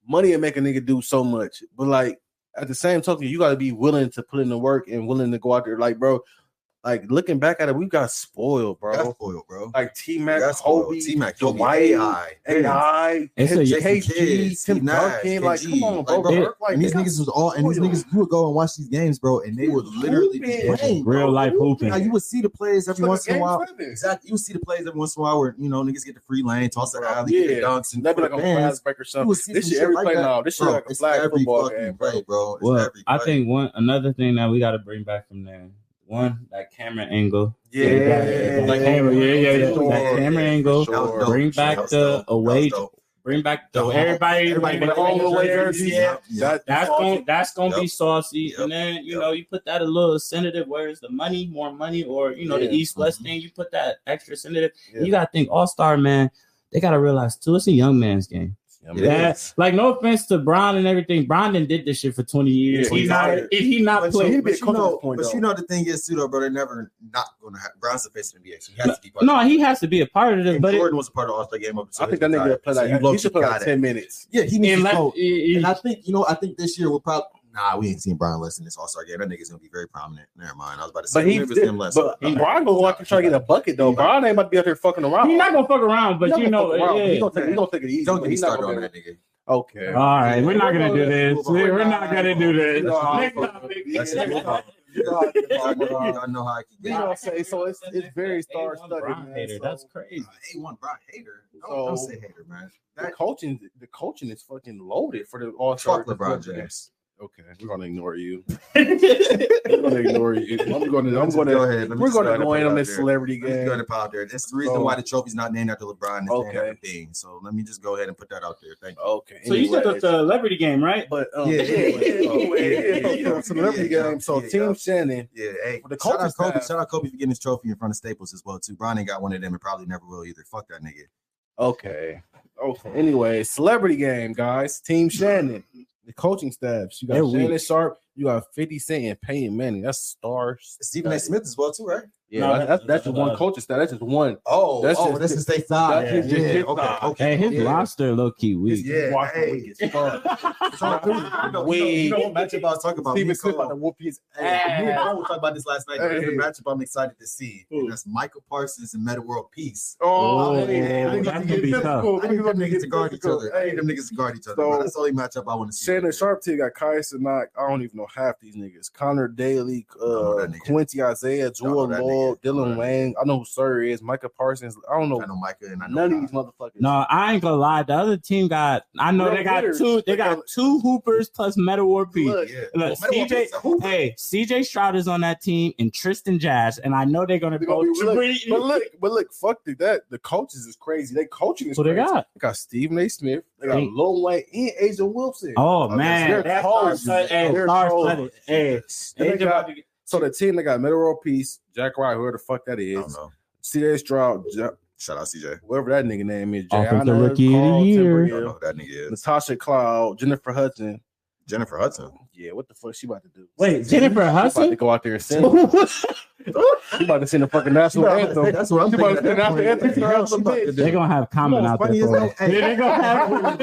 money and make a nigga do so much, but like at the same token, you gotta be willing to put in the work and willing to go out there. Like, bro, like looking back at it, we got spoiled, bro. Got spoiled, bro. Like T Mac, Kobe, T Mac, Dwight, AI, AI, KG, Tim Duncan. Like, come on, bro. These niggas was all, and these niggas, you would go and watch these games, bro, and they would literally be playing, real life hooping. you would see the plays every once in a while. Exactly, you would see the plays every once in a while where you know niggas get the free lane, toss the alley, yeah, dunks, and that'd be like a fast break or something. This shit, every play now, this shit like a flag football game, bro. Bro, I think one another thing that we got to bring back from there one that camera angle. Yeah, yeah, yeah, that camera, yeah, yeah, yeah. That camera angle. Sure. Bring back the away. Bring back the everybody, everybody like all the layers. Yeah, that, that's going that's gonna yep. be saucy. Yep. And then you yep. know you put that a little senative. Where's the money? More money, or you know yeah. the East West mm-hmm. thing. You put that extra senative. Yeah. You gotta think All Star man. They gotta realize too. It's a young man's game. I mean, that, like no offense to Brown and everything. Brandon did this shit for 20 years. Yeah, he not if he not but played. But, you know, but you know the thing is too though, bro, they're never not gonna have Brown's supposed to be so he has no, to be part No, of he has to be a part of this. But Jordan it, was a part of All Star game up. So I think that nigga play like he, he should play like 10 minutes. Yeah, he needs and to like, it, it, and I think, you know, I think this year will probably nah, we ain't seen Brian less in this All Star game. That nigga's gonna be very prominent. Never mind. I was about to say, but he did, him less. But he, Brian gonna go out to get a bucket though. Brian ain't about to be out there fucking around. He's not gonna fuck around, but you know, yeah. he gonna take he gonna take it easy. Don't get me started on that nigga. Okay. All right, yeah. we're not gonna do this. We're not gonna do this. Next topic. I know how I can get. You know what I'm saying? So it's it's very star studded. That's crazy. A one Brock hater. Don't, so, don't say hater, man. That, the coaching the coaching is fucking loaded for the all star. Fuck LeBron James okay, we're gonna ignore you. we're gonna ignore you. I'm gonna. I'm gonna. Go ahead. We're gonna go in on this celebrity game. Let's go ahead pop there. That's the reason oh. why the trophy's not named after LeBron. It's okay. named after So let me just go ahead and put that out there. Thank you. Okay. So anyway. you said the celebrity game, right? But um, yeah, yeah, yeah, oh, celebrity game. So yeah, Team yeah. Shannon. Yeah. Hey. The shout out Kobe. Shout out Kobe for getting his trophy in front of Staples as well too. Bron ain't got one of them and probably never will either. Fuck that nigga. Okay. Okay. Anyway, celebrity game, guys. Team Shannon the coaching staffs. You got Shannon Sharpe, you got 50 Cent and Peyton Manning. That's stars. Stephen A. Smith as well, too, right? Yeah, no, that's that's just one culture style. That's just one. Oh, that's oh, just, that's just their side. Yeah, yeah, yeah, okay, okay. And his yeah. lobster low key weak. Yeah, Walker hey. weak as fuck. Talk to you know what matchup I was talking about? Stephen Smith about to whoop his ass. You and I were talking about this last night. Hey. There's matchup I'm excited to see. Ooh. That's Micah Parsons and Metta World Peace. Oh, oh man. I need them niggas to guard each other. I need them niggas to guard each other. That's the only matchup I want to see. Shannon Sharpe T got Kai Cenat. I don't even know half these niggas. Connor Daly, uh, Quincy Isaiah, Joel Lord. Dylan Wang. I know who Sir is. Micah Parsons. I don't know. I know Micah and I know none of these motherfuckers. No, I ain't gonna lie. The other team got. I know they got hitters. two. They got two hoopers plus Metta World Peace. Look, yeah. Look well, CJ. Hey, CJ Stroud is on that team and Tristan Jass, and I know they're gonna go. Look, but look, but look, fuck the, that. The coaches is crazy. They coaching is. What crazy. they got? They got Stephen A. Smith. They got hey. Lil Wayne and A'ja Wilson. Oh, oh man, they're that's cold. Hey, they're cold. Hey, they got. So the team that got Metta World Peace, Jack White, whoever the fuck that is, CJ Stroud, Jack, shout out CJ, whoever that nigga name is, Jay, I rookie Carl, of the year, know who that nigga is, Natasha Cloud, Jennifer Hudson. Jennifer Hudson. Yeah, what the fuck she about to do? Wait, Jennifer, Jennifer Hudson she about to go out there and sing. I'm about to sing the fucking national no, anthem. That's what I'm. About to national anthem They're gonna have comment out there. Hey, They're gonna have. Real quick,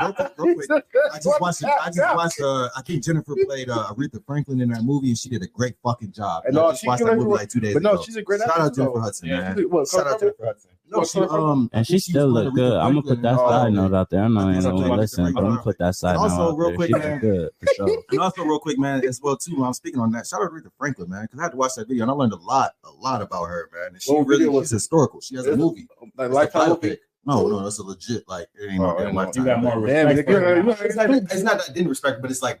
real quick, real quick. I just watched. I just watched. Uh, I think Jennifer played uh, Aretha Franklin in that movie, and she did a great fucking job. And no, I just watched that movie like two days but ago. No, she's a great. Shout out Jennifer Hudson, man. Shout out Jennifer Hudson. No, she, um, and she, still look good. I'm gonna put that side note out there. I know anyone listening, I'm gonna put that side note out real there. Quick, man, good for sure. And also, real quick, man, as well too. I'm speaking on that. Shout out to Rita Franklin, man, because I had to watch that video and I learned a lot, a lot about her, man. And she really was historical. She has a movie. I like pick. No, no, that's a legit like. It ain't oh, no, no, you got more respect. Damn, it's, not, it's not that I didn't respect, but it's like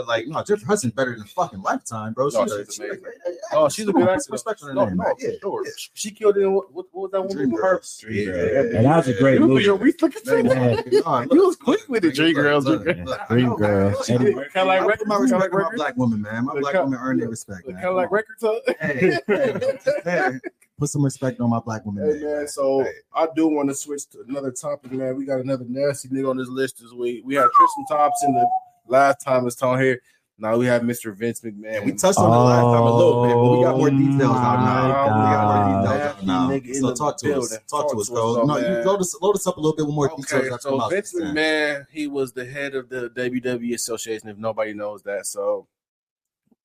but like no, Jennifer Hudson better than fucking Lifetime, bro. No, was, she's, amazing. Like, hey, oh, she's a good actress. Respect her no, name, no, right? yeah, sure. yeah. She killed it what, what was that one? Her. Yeah, yeah, yeah, yeah, that was a great movie. Yo, we took it to that. He was quick with it. Dreamgirls, Dream Girls. Kind of like records. my respect for my black woman, man. My black woman earned their respect. Kind of like records. Hey put some respect on my black woman. Hey, man, so hey. I do want to switch to another topic, man. We got another nasty nigga on this list this week. We had Tristan Thompson, the last time it's on here. Now we have Mr. Vince McMahon. We touched on oh, it last time a little bit, but we got more oh details out now. We got more details out now. So talk to us. Talk, to us, bro. No, you load us, load us up a little bit with more okay, details. So Vince McMahon, he was the head of the WWE Association. If nobody knows that, so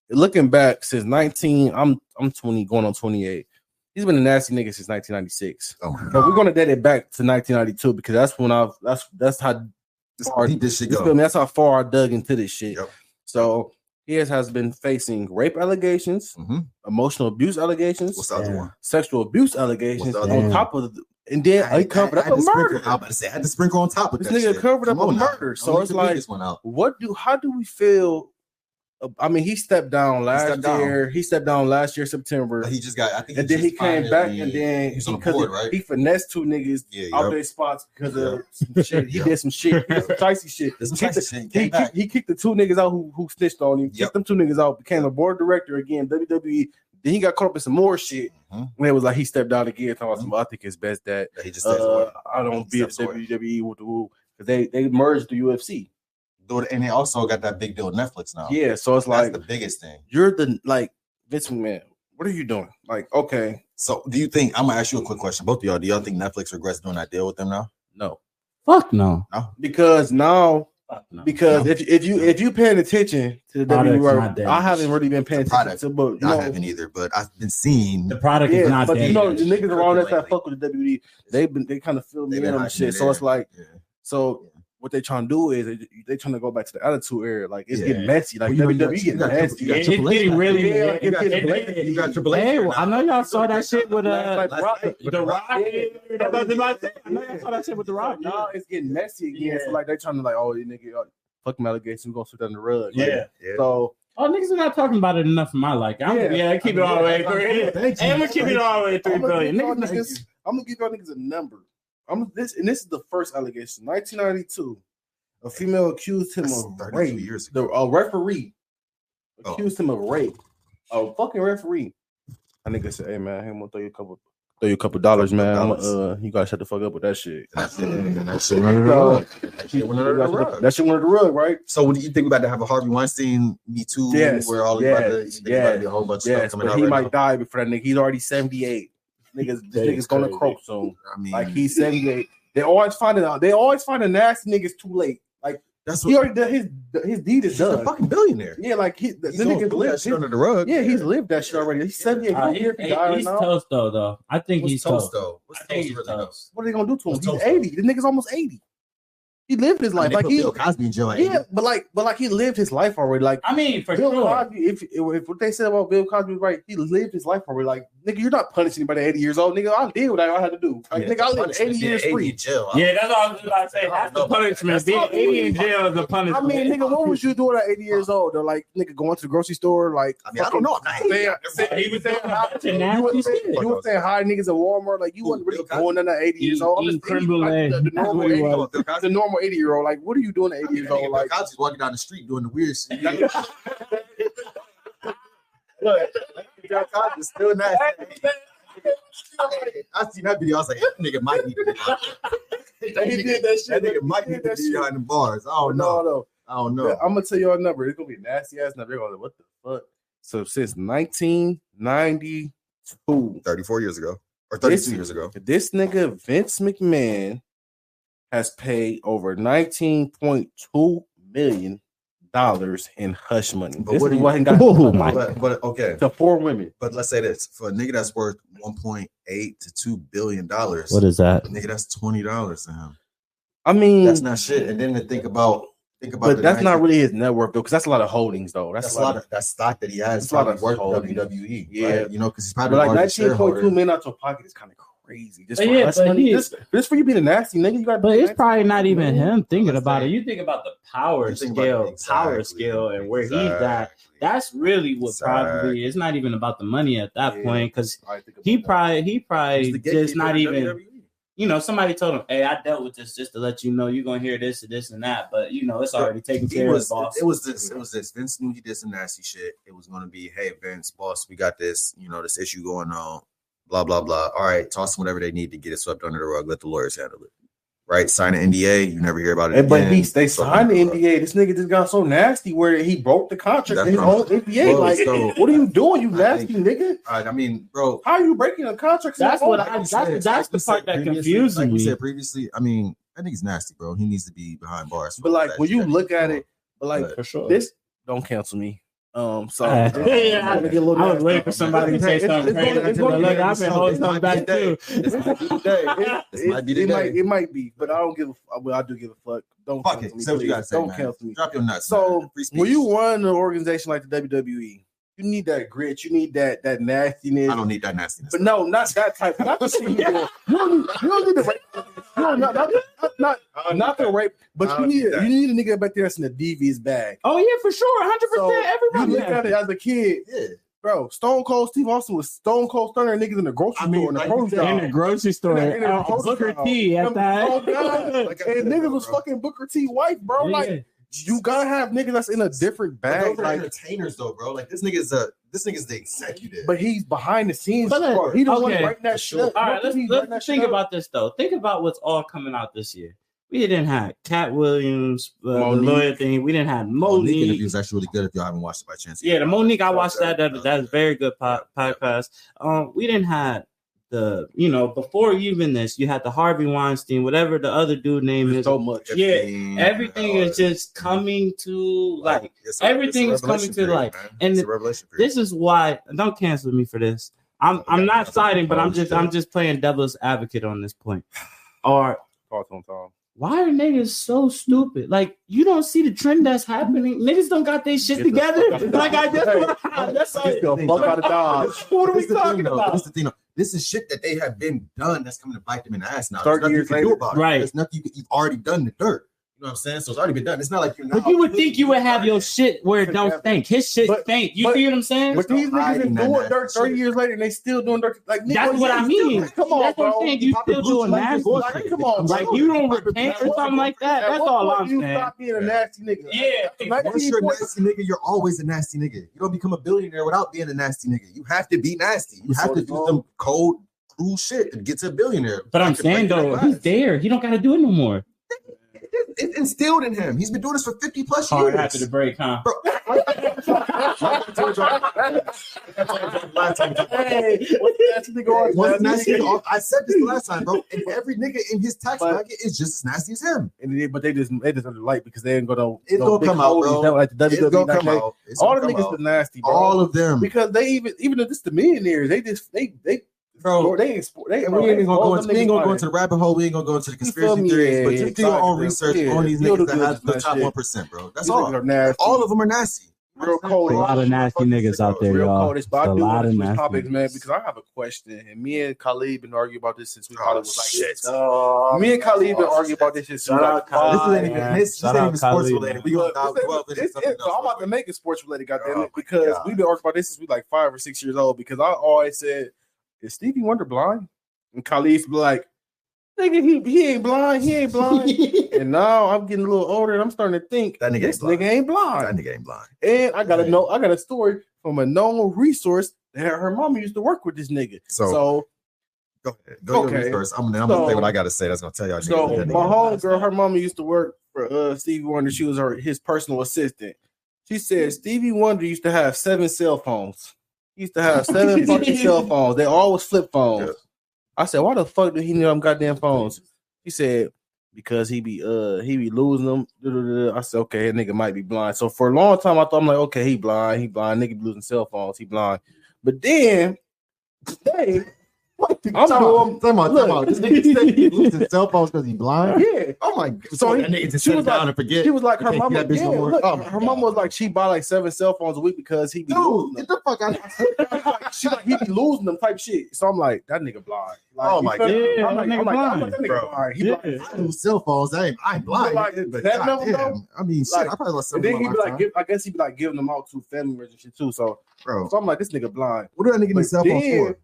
looking back since 19, I'm I'm 20, going on 28. He's been a nasty nigga since 1996. Oh, but we're gonna date it back to 1992 because that's when I've that's that's how this far deep this shit go. That's how far I dug into this shit. Yep. So he has been facing rape allegations, mm-hmm. emotional abuse allegations, What's the other one? sexual abuse allegations on one? top of the, and then I, he covered I, up I, I a murder. I about to say I had to sprinkle on top of this nigga shit. covered Come up a murder. So it's like, what do? How do we feel I mean, he stepped down last stepped year. Down. He stepped down last year September. But he just got. I think, and then he came back, and then he's on board, right? He finessed two niggas yeah, off yep. their spots because yep. of some shit. He yep. did some shit, did some dicey shit. Some he, kicked. He, kicked, he, kicked the two niggas out who who snitched on him. Kicked them two niggas out. Became a board director again. WWE. Then he got caught up in some more shit. Mm-hmm. And it was like he stepped down again. Talking mm-hmm. about, I think it's best that he just uh, I don't he be at WWE with the woo because they they merged the UFC and they also got that big deal with Netflix now. Yeah, so it's like That's the biggest thing. You're the like Vince McMahon. What are you doing? Like, okay. So, do you think I'm gonna ask you a quick question, both of y'all? Do y'all think Netflix regrets doing that deal with them now? No. Fuck no. No. Because now no. Because no. if if you if you paying attention to the WWR, I haven't really been paying product, attention to, but you know, I haven't either. But I've been seeing the product yeah, is not. But you know, the niggas around that fuck with the WWE, they've been they kind of feel me in on shit. So it's like, yeah. so what they trying to do is they, they trying to go back to the attitude era. Like it's yeah. getting messy. Like well, you know, WWE getting nasty. It's getting really. Yeah, you, got Triple H. Hey, I know y'all saw that shit with uh, like, Rock, the, the Rock. Yeah. I know y'all saw that shit with the Rock. No, it's getting messy again. So like they trying to like, oh, you nigga, oh, fuck my allegations, gonna sit down the rug. Yeah. So Oh, niggas are not talking about it enough in my life. I'm, yeah, yeah, I keep I mean, it all the way through. I'm, and we keep it all the way through I'm I'm gonna give y'all niggas a number. I'm this, and this is the first allegation. 1992, a female accused him That's of rape. Years ago. The a referee oh. accused him of rape. A fucking referee. I nigga said, "Hey man, I'm gonna throw you a couple." Throw you a couple dollars, man. Dollars. Uh, you gotta shut the fuck up with that shit. That shit went under the rug. That shit went the rug, right? So, what do you think we're about to have a Harvey Weinstein Me Too? Yes. Where all yes, about to, yes, about to be a whole bunch yes, of stuff coming but out. He right might now. die before that nigga. He's already seventy eight niggas, this nigga's gonna croak soon. I mean, like he's 78. They always find it out. They always find the nasty niggas too late. Like that's what, he already his his deed is done. fucking billionaire. Yeah, like he, the, the nigga lived that shit under the rug. Yeah, he's lived that shit already. He's seventy-eight. Uh, he, he, he's toast though, though. I think What's he's toast, toast though. What's toast, really toast? What are they gonna do to him? What's he's eighty. Though? The nigga's almost eighty. He lived his life I mean, like he Bill Cosby in jail. Yeah, but like, but like he lived his life already. Like, I mean, for Bill sure. Cosby, if, if what they said about Bill Cosby was right, he lived his life already. Like, nigga, you're not punishing anybody at 80 years old, nigga. I did what I had to do. Like, yeah, nigga, I lived 80 years 80 free. Jail. Yeah, that's all I was about to say. That's the punishment. Being 80 in jail is a punishment. I mean, nigga, what was you doing at 80 years old? Though? Like, nigga, going to the grocery store. Like, I mean, I don't know. Saying, saying, he was saying hi. You were saying hi, niggas at Walmart. Like, you wasn't really going at 80 years old. The normal, the normal 80 year old. Like, what are you doing at 80 years old? Like, I was just walking down the street doing the weird shit. look, Bill Cosby's still nasty. I seen that video. I was like, that nigga might need to be. That he nigga, did that shit. that nigga might He need did to that be shit. behind the bars. I don't no, know. no. I don't know. I'm gonna tell you a number. It's gonna be a nasty ass number. They're gonna what the fuck? So since 1992, 34 years ago or 32 this, years ago. this nigga Vince McMahon has paid over 19.2 million dollars in hush money. But This what is do you- he got Oh my But, but okay, to four women. but let's say this for a nigga that's worth 1.8 to 2 billion dollars. What is that? nigga? That's twenty dollars to him. I mean, That's not shit. And then to think about think about but the that's not really his network though, because that's a lot of holdings though. That's, That's, a lot of that stock that he has. That's a lot of worth holdings. WWE. Yeah. right? you know, because he's But probably like the largest 19.2 shareholder. million out your pocket is kind of crazy. Just for yeah, but money. he- Just, just for you being a nasty nigga, you got. But it's probably not even him thinking Let's about say- it. You think about the power You think about- scale, power scale, and where he's at. That's really what Exactly. probably. It's not even about the money at that Yeah. point because he probably he probably just not even. WWE. You know, somebody told him, "Hey, I dealt with this just to let you know you're gonna hear this and this and that," but you know, it's already taken care was, of, boss. it was this. It was this. Vince knew he did some nasty shit. It was going to be, hey, Vince, boss, we got this. You know, this issue going on. Blah blah blah. All right, toss them whatever they need to get it swept under the rug. Let the lawyers handle it. Right? Sign an NDA. You never hear about it. Hey, but again. he they signed the NDA. This nigga just got so nasty where he broke the contract That's in his what own NDA. Well, like, so- what are you doing, you I nasty think- nigga? All right, I mean, bro. How are you breaking a contract? That's what own- I- we that's- said- that's the part that confuses like we me. said previously, I mean, I think he's nasty, bro. He needs to be behind bars. But like when you look at it, but like But- for sure. this, don't cancel me. Um, so Uh, I'm gonna get a little I was waiting for somebody to say It's- something it's gonna- crazy. it's gonna Look, I've been holding This something might be back the too. This might be the day. This It, might be the it day. might, it might be, but I don't give a. f- Well, I do give a fuck. Don't Fuck it. me, Say what you please. gotta say, Don't man. cancel me. Drop your nuts. So, man. Free speech. When you run an organization like the WWE, you need that grit. You need that that nastiness. I don't need that nastiness. But no, not that type. Not the shit you. You don't need, you don't need the rape. You don't, not, not, not, not, not the rape. But you need need you need a nigga back there that's in the DV's bag. Oh yeah, for sure, hundred So, percent. You Everybody. look at it it. as a kid, yeah. bro. Stone Cold Steve Austin was Stone Cold stunner niggas in the grocery I mean, store in the like produce you said, in the grocery store. In the- in the grocery Booker aisle. T at Oh, that. God. Like and said, niggas was bro. fucking Booker T wife, bro. Yeah. Like you gotta have niggas that's in a different bag. those are Like, entertainers though, bro. Like this nigga's a this nigga's the executive. but he's behind the scenes. But look, bro. He the one okay. writing that shit. All right, let's, He's writing that let's think about this though. Think about what's all coming out this year. We didn't have Katt Williams, uh, the Mo'Nique. lawyer thing. We didn't have Mo'Nique Mo'Nique. interview is actually really good if y'all haven't watched it by chance. Yeah, the Mo'Nique. I watched out that. to- That that's very good po- podcast. Um, we didn't have the you know before even this, you had the Harvey Weinstein, whatever the other dude name There's is. so much. Yeah, Everything uh, is just coming to like it's a- everything is coming revelation to period, light. man. And it's a revelation period. this is why don't cancel me for this. I'm I'm not siding, but I'm just I'm just playing devil's advocate on this point. Or Talk to him, why are niggas so stupid? Like you don't see the trend that's happening. Niggas don't got their shit together. fuck out of Like I just that's like, the fuck out of Dodge. what are we talking about? This is the thing. This is shit that they have been done. That's coming to bite them in the ass now. 30 nothing years you can do later. about it. Right. There's nothing you can, you've already done the dirt. You know what I'm saying? So it's already been done. It's not like you're. not. But you would think you would have your shit where it don't stink. His shit But- stink. You but- see what I'm saying? But these niggas been doing dirt 30 years later and they still doing dirt. Like, nigga, That's what I you still- mean. Come on, That's what I'm saying. You still doing like nasty. Like, come on, Like you don't repent or something like that. That's all I'm you saying. Stop being a nasty nigga. Yeah. Once you're a nasty nigga, you're always a nasty nigga. You don't become a billionaire without being a nasty nigga. You have to be nasty. You have to do some cold, cruel shit to get to a billionaire. But I'm Like to break saying though, he's there. He don't got to do it no more. It- It's instilled in him. He's been doing this for 50 plus Hard years. after the break, huh? Bro, I told y'all- I told y'all last time. Hey, what's the nasty nigga on? Once Nasty nasty. I said this the last time, bro. And every nigga in his tax But- bracket is just as nasty as him. And they, but they just they just under the light because they ain't gonna. It's no gonna come out, bro. that Like the It's gonna like come they- out. It's all the gonna come niggas out. is nasty, bro. All of them, because they even even if this the millionaires, they just they they bro. they ain't sport. They And we ain't gonna go into, we ain't gonna go into the rabbit hole. We ain't gonna go into the conspiracy me? theories. Yeah, but yeah, just do your own research Yeah. on these Feel niggas that have the top one percent, bro. That's all. niggas are nasty. All of them are nasty. Real cold. A lot of nasty niggas out there, real y'all. cold. But I It's a do lot want of to switch nasty topics, man, because I have a question, and me and Khalid been arguing about this since we Oh, probably was like shit. uh, me and Khalid been Oh, arguing about this shit. since Shout out Khalid. This five, ain't even this, this ain't even sports related. We gonna Look, dive this twelve ain't- into something it's- I'm about to make it sports related, goddamn Oh, it, because we've been arguing about this since we like five or six years old. Because I always said, "Is Stevie Wonder blind?" And Khalid be like, Nigga, he, he ain't blind. He ain't blind. and now I'm getting a little older, and I'm starting to think That nigga this ain't blind. nigga ain't blind. That nigga ain't blind. And I got to Right. know. I got a story from a known resource that her mama used to work with this nigga. So, So, go ahead. Go okay. first. I'm, I'm gonna say what I gotta say. That's gonna tell y'all. so my blind. girl, her mama used to work for uh Stevie Wonder. She was her his personal assistant. She said Stevie Wonder used to have seven cell phones. He used to have seven fucking cell phones. They all was flip phones. Yeah. I said, why the fuck did he need them goddamn phones? He said, because he be uh he be losing them. I said, okay, that nigga might be blind. So for a long time, I thought I'm like, okay, he blind, he blind, nigga losing cell phones, he blind. But then today, I'm doing Time out, time look. out. This nigga said he loses his cell phones because he blind. yeah. Oh my god. So So he- that nigga just she was down like- and forget. She was like her Can't mama. see that bitch Yeah, no look, Oh my her God. mama was like she buy like seven cell phones a week because he be Dude, losing get them. the fuck out. Like, she like he be losing them type shit. So I'm like that nigga blind. Like, Oh my feel me? God. I'm like, Yeah, I'm that like, nigga I'm like, that nigga blind. blind. He Yeah. blind. I lose cell phones. I ain't, I ain't blind. Like, nigga, but that God level, damn. I mean, shit. Like, I probably lost And something then he be like, give, I guess he be like giving them out to family members and shit too. So, bro. so I'm like, this nigga blind. What do that nigga need cell phones for?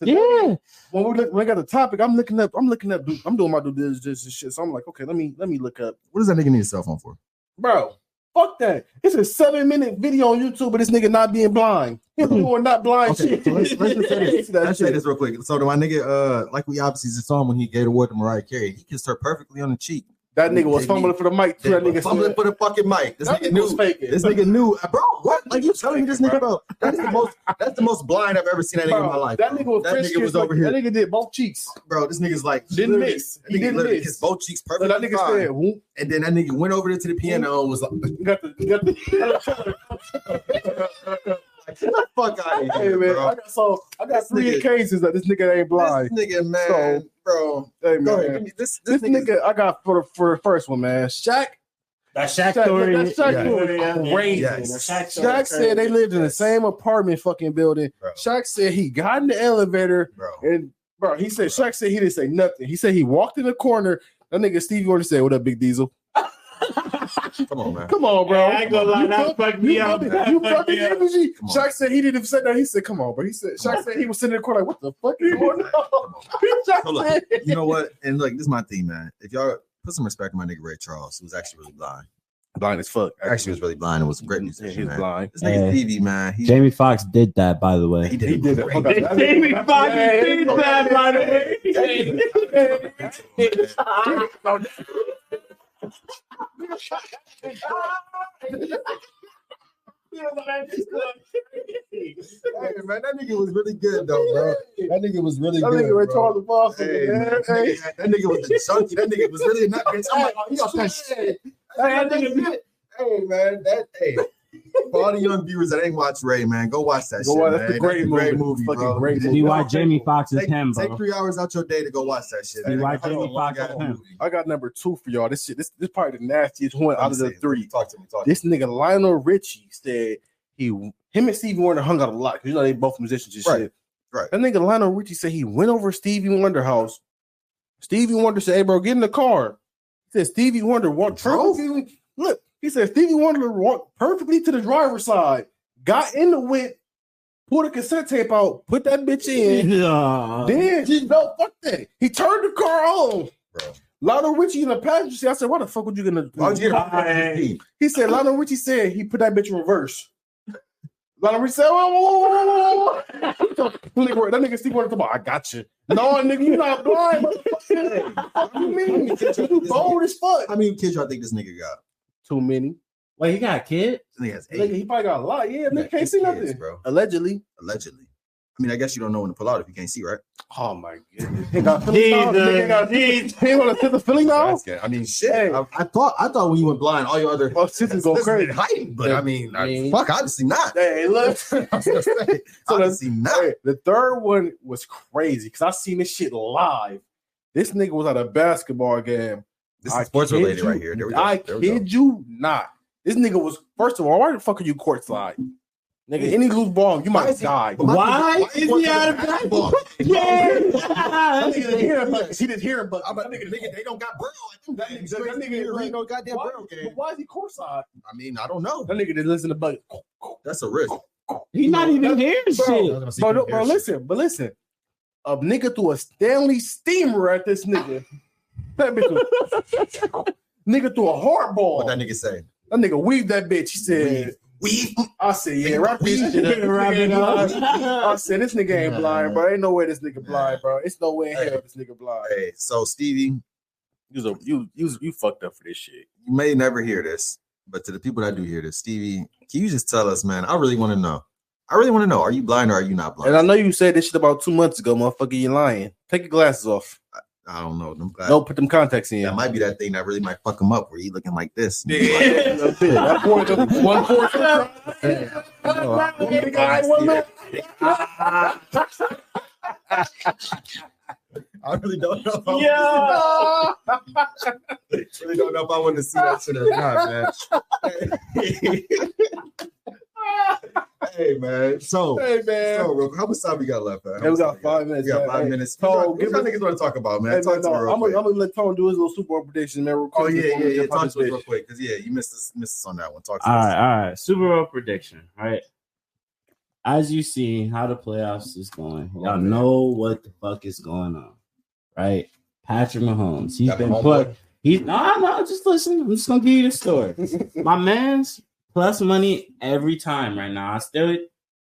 Yeah. When we look, when I got the topic, I'm looking up. I'm looking up. I'm doing my due diligence and shit. So I'm like, okay, let me let me look up, What does that nigga need a cell phone for? bro. Fuck that. It's a seven minute video on YouTube of this nigga not being blind. Him doing not blind Okay, shit. so let's, let's just say this. That Let's say shit. this real quick. So to my nigga, uh, like we obviously just saw him when he gave award to Mariah Carey, he kissed her perfectly on the cheek. That nigga was fumbling for the mic. Too. That nigga fumbling for the fucking mic. This that nigga was knew. faking. This nigga knew, Uh, bro. What? Like you telling me this nigga, bro? That is the most. That's the most blind I've ever seen that nigga in my Bro, life. That nigga was that nigga was over like, here, That nigga did both cheeks. bro. This nigga's like Didn't miss. He didn't miss. kissed both cheeks So perfectly that nigga fine. said, "Whoop." and then that nigga went over there to the piano and was like, got the, got the. "Get the fuck out of hey here, man, bro." I got so I got This three nigga- occasions that this nigga ain't blind. This nigga, man, bro. Hey Go ahead. man, Give me this. This, this nigga. nigga I got for the for the first one, man. Shaq, That Shaq Shaq, story. that Shaq Yeah. story was crazy. Yes. Shaq story Shaq is said they lived in the same apartment fucking building. Bro. Shaq said he got in the elevator bro. and bro, he said Shaq said he didn't say nothing. He said he walked in the corner. That nigga Stevie Wonder said, "What up, Big Diesel?" Come on, man. Come on, bro. I ain't gonna lie, You that fuck- fucked me up. fucking- You fucking me up. energy. Shaq said he didn't even say that. He said, "Come on, bro." He said, Shaq said he was sitting in the corner like, "What the fuck is going on?" Shaq So look, you know what? And look, this is my thing, man. If y'all put some respect on my nigga Ray Charles, who was actually really blind. blind as fuck. Actually, was really blind and was a great Yeah, musician. he's man. blind. This nigga Hey. Stevie, man. He, Jamie Foxx did that, by the way. he did. He did it. great. Fuck up. Jamie Foxx did that, by the way. Hey, man, that nigga was really good though, bro. That nigga was really That good. nigga bro. Boss. Hey, man. man, that, Hey. nigga, that nigga was a junkie. That nigga was really not bitch. I'm like, oh, he that shit. That nigga, hey, man, that hey. For all the young viewers that ain't watched Ray, man, go watch that Go shit. watch- man. that's a great great movie. movie, Fucking bro. great See why Jamie Foxx is Take, him, take three hours out your day to go watch that shit. See That why nigga had a Jamie long Foxx is him. I got number two for y'all. This shit, this this probably the nastiest one out of the three. Talk to me. Talk. This nigga Lionel Richie said he him and Stevie Wonder hung out a lot because you know they both musicians and Right, shit. right. That nigga Lionel Richie said he went over Stevie Wonder house. Stevie Wonder said, "Hey, bro, get in the car." He said Stevie Wonder walked Drove? Look, he said Stevie Wonder walked perfectly to the driver's side, got in the whip, pulled a cassette tape out, put that bitch in. Yeah. Then he no fuck that. He turned the car on. Bro. Lionel Richie in the passenger seat. I said, "Why the fuck would you gonna?" Why would you get a He said Lionel Richie said he put that bitch in reverse. Lionel Richie said, whoa, whoa, whoa, whoa, whoa, whoa. Nigga, that nigga Steve Wonder talking about, I got you. No, nigga, you not blind. motherfucker. What you mean? You bold as fuck. How many kids y'all think this nigga got? Too many. Wait, he got a kid? This nigga has Nigga, eight. he probably got a lot. Yeah, He nigga can't eight see kids, nothing. bro. Allegedly. Allegedly. I mean, I guess you don't know when to pull out if you can't see, right? Oh my goodness. He got Philly now. Jesus, Nigga got Jesus. He want to sit the Philly now? That's good. I mean, shit. Hey. I, I thought I thought when you went blind, all your other Well, sisters go Listen, crazy. it heightened, but I mean, I- Yeah. fuck, obviously not. Hey, look. I was gonna say, So obviously not. Hey, the third one was crazy because I seen this shit live. This nigga was at a basketball game. This I is sports related you- right here. There we go. I There we go. kid you not. This nigga was first of all, why the fuck are you court courtside? Nigga, any loose ball, you might die. But Why is he out of basketball? That nigga didn't hear him, but he didn't hear him, but I'm that like, nigga, nigga, they don't got Braille at them That games. nigga- that nigga- There ain't no goddamn why, Braille game. why is he courtside? I mean, I don't know. That nigga didn't listen to Bucket. That's a risk. He not even hearing Bro, shit. I was gonna say Bro, you no, can bro, hear shit. listen, but listen. A nigga threw a Stanley steamer at this nigga. That bitch was- nigga threw a hard ball. What that nigga say? That nigga weaved that bitch. He said, We I said, yeah, wrap this shit up. Wrap it up. I said, this nigga ain't blind, bro. Ain't no way this nigga blind, bro. It's no way in hell this nigga blind. Hey, so Stevie, You, was a, you, you, you fucked up for this shit. you may never hear this, but to the people that do hear this, Stevie, can you just tell us, man? I really want to know. I really want to know. Are you blind or are you not blind? And I know you said this shit about two months ago, motherfucker. You lying. Take your glasses off. I don't know. Them guys- No, put them contacts in. that might be that thing that really might fuck him up where he looking like this. That point of one point. I really don't know. If I Yeah. really don't know if I want to see that shit or not, man. hey, man. So, Hey man. so real- how much time we got left? Man? Hey, we got five minutes, We got man. five Hey, minutes. Tone, What y'all- niggas want to talk about, man? Hey, talk no, me real I'm gonna let Tone do his little Super Bowl predictions, man. Real oh, quick. Oh yeah, yeah, yeah. Talk to us real quick, because yeah, you missed us, missed us on that one. Talk to All us. right, all right. Super Bowl prediction, right? As you see how the playoffs is going, y'all know what the fuck is going on, right? Patrick Mahomes, he's Got been put. He's no, no. Just listen. I'm just gonna give you the story. My man's plus money every time right now. I still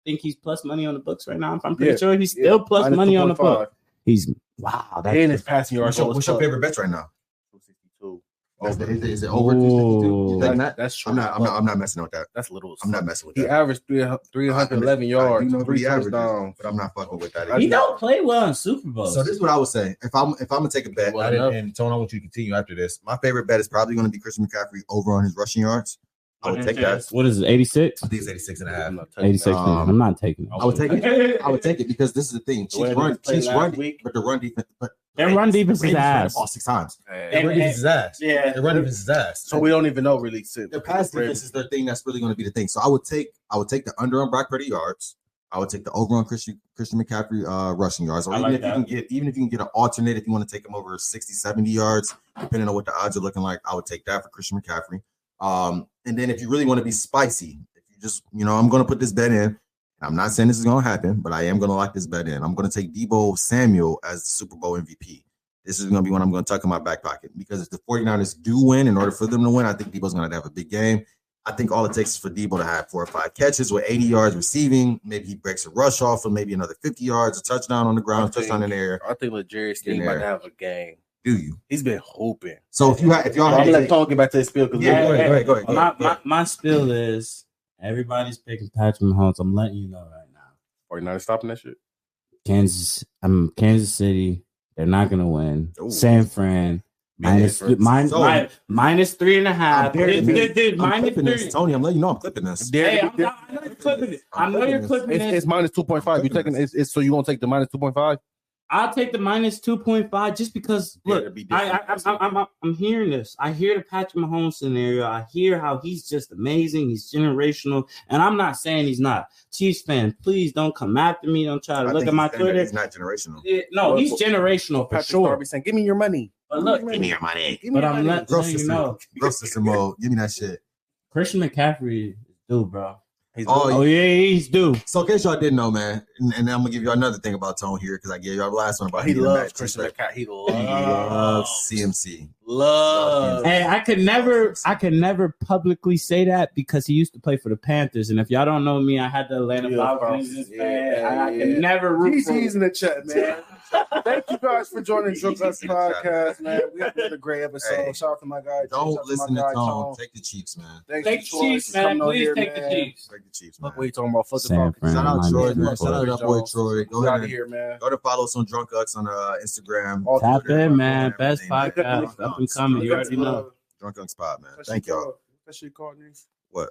think he's plus money on the books right now. If I'm pretty Yeah, sure he's yeah. still plus Minus money on the book. He's wow. That's And his passing yards. What's your, what's your favorite bets right now? 262. The- Is, it- is it over 262? You Ooh. think That- that? That's true. I'm not. I'm not. I'm not messing with that. That's little. I'm not messing with He that. He averaged three, 311 I do yards, know three he averages, touchdowns. but I'm not fucking with that. he either. don't play well in Super Bowls. So this is what I would say. If I'm if I'm gonna take a bet, Well I and Tone, I want you to continue after this. My favorite bet is probably going to be Christian McCaffrey over on his rushing yards. I would take that. What is it? 86? I think it's 86 and a half. I'm not taking 86. Um, I'm not taking it. I would take it. I would take it because this is the thing. The way Chiefs they run, Chiefs run, week. but the run defense, but Their run defense is Ravens ran ass. ball six times. Hey, Their run defense is ass. Yeah. Their run defense is ass. So we don't even know really. Sid. Their pass defense is the thing that's really going to be the thing. So I would take I would take the under on Brock Purdy yards. I would take the over on Christian Christian McCaffrey uh, rushing yards. Or I even like if you can get even if you can get an alternate, if you want to take him over 60, 70 yards, depending on what the odds are looking like, I would take that for Christian McCaffrey. Um, and then if you really want to be spicy, if you just you know, I'm gonna put this bet in. I'm not saying this is gonna happen, but I am gonna lock this bet in. I'm gonna take Deebo Samuel as the Super Bowl MVP. This is gonna be one I'm gonna tuck in my back pocket because if the 49ers do win, in order for them to win, I think Deebo's gonna have a big game. I think all it takes is for Deebo to have four or five catches with 80 yards receiving. Maybe he breaks a rush off for maybe another 50 yards, a touchdown on the ground, think- touchdown in the air. I think Steve might have a game. Do you? He's been hoping. So if you have, if y'all I'm gonna to let take, Tone get back to his spiel because Yeah, go ahead, go ahead, go ahead, go My, ahead, go my, my spill is everybody's picking Patrick Mahomes. I'm letting you know right now. 49 stopping that shit. Kansas, I'm Kansas City. They're not gonna win. Ooh. San Fran minus San Fran. minus, So- minus, minus three and a half. I'm Dude, dude, dude, I'm minus clipping three. this. Tony, I'm letting you know I'm clipping this. Hey, I'm, not- I know you're clipping it. I know you're clipping It's, it. it's minus 2.5. You taking it's, it's so you won't take the minus 2.5? I'll take the minus two point five just because. Look, it'd be I, I, different. I, I'm, I'm, I'm hearing this. I hear the Patrick Mahomes scenario. I hear how he's just amazing. He's generational, and I'm not saying he's not. Chiefs fan, please don't come after me. Don't try to I look at my he's- Twitter. He's not generational. Yeah, no, he's generational for Patrick sure. Darby saying, "Give me your money." But look, Give me your money. Give me but your I'm money. not Growth letting you system, know. growth system mode. Give me that shit. Christian McCaffrey, dude, bro. He's Oh, doing- Oh yeah, he's due. So in case y'all didn't know, man, and, and I'm gonna give you another thing about Tone here because I gave y'all the last one about he needing loves match. Christian He McCaffrey. He loves loves, CMC. Love. Hey, I could never, I could never publicly say that because he used to play for the Panthers, and if y'all don't know me, I had the Atlanta Yeah, Falcons. yeah, fan. I, I yeah. could never root for. GG's in the chat, man. Thank you guys for joining Drunk Uncs podcast, man. We had another great episode. Hey, Shout out to my guy. Don't out listen my to guy, Tone. Take the Chiefs, man. Thanks Take the Chiefs, for man. on Please here, take the. Chiefs. Take the Chiefs, man. Look what you talking about. Fuck the Falcons. Shout out Troy, man. Shout out that boy Troy. Go We out of here, man. Go to follow us on Drunk Uncs on uh, Instagram. All Tap Twitter, in, man. everything, Best podcast up and coming. You already know. Drunk Uncs Pod, man. Thank y'all. That shit called Nate? What?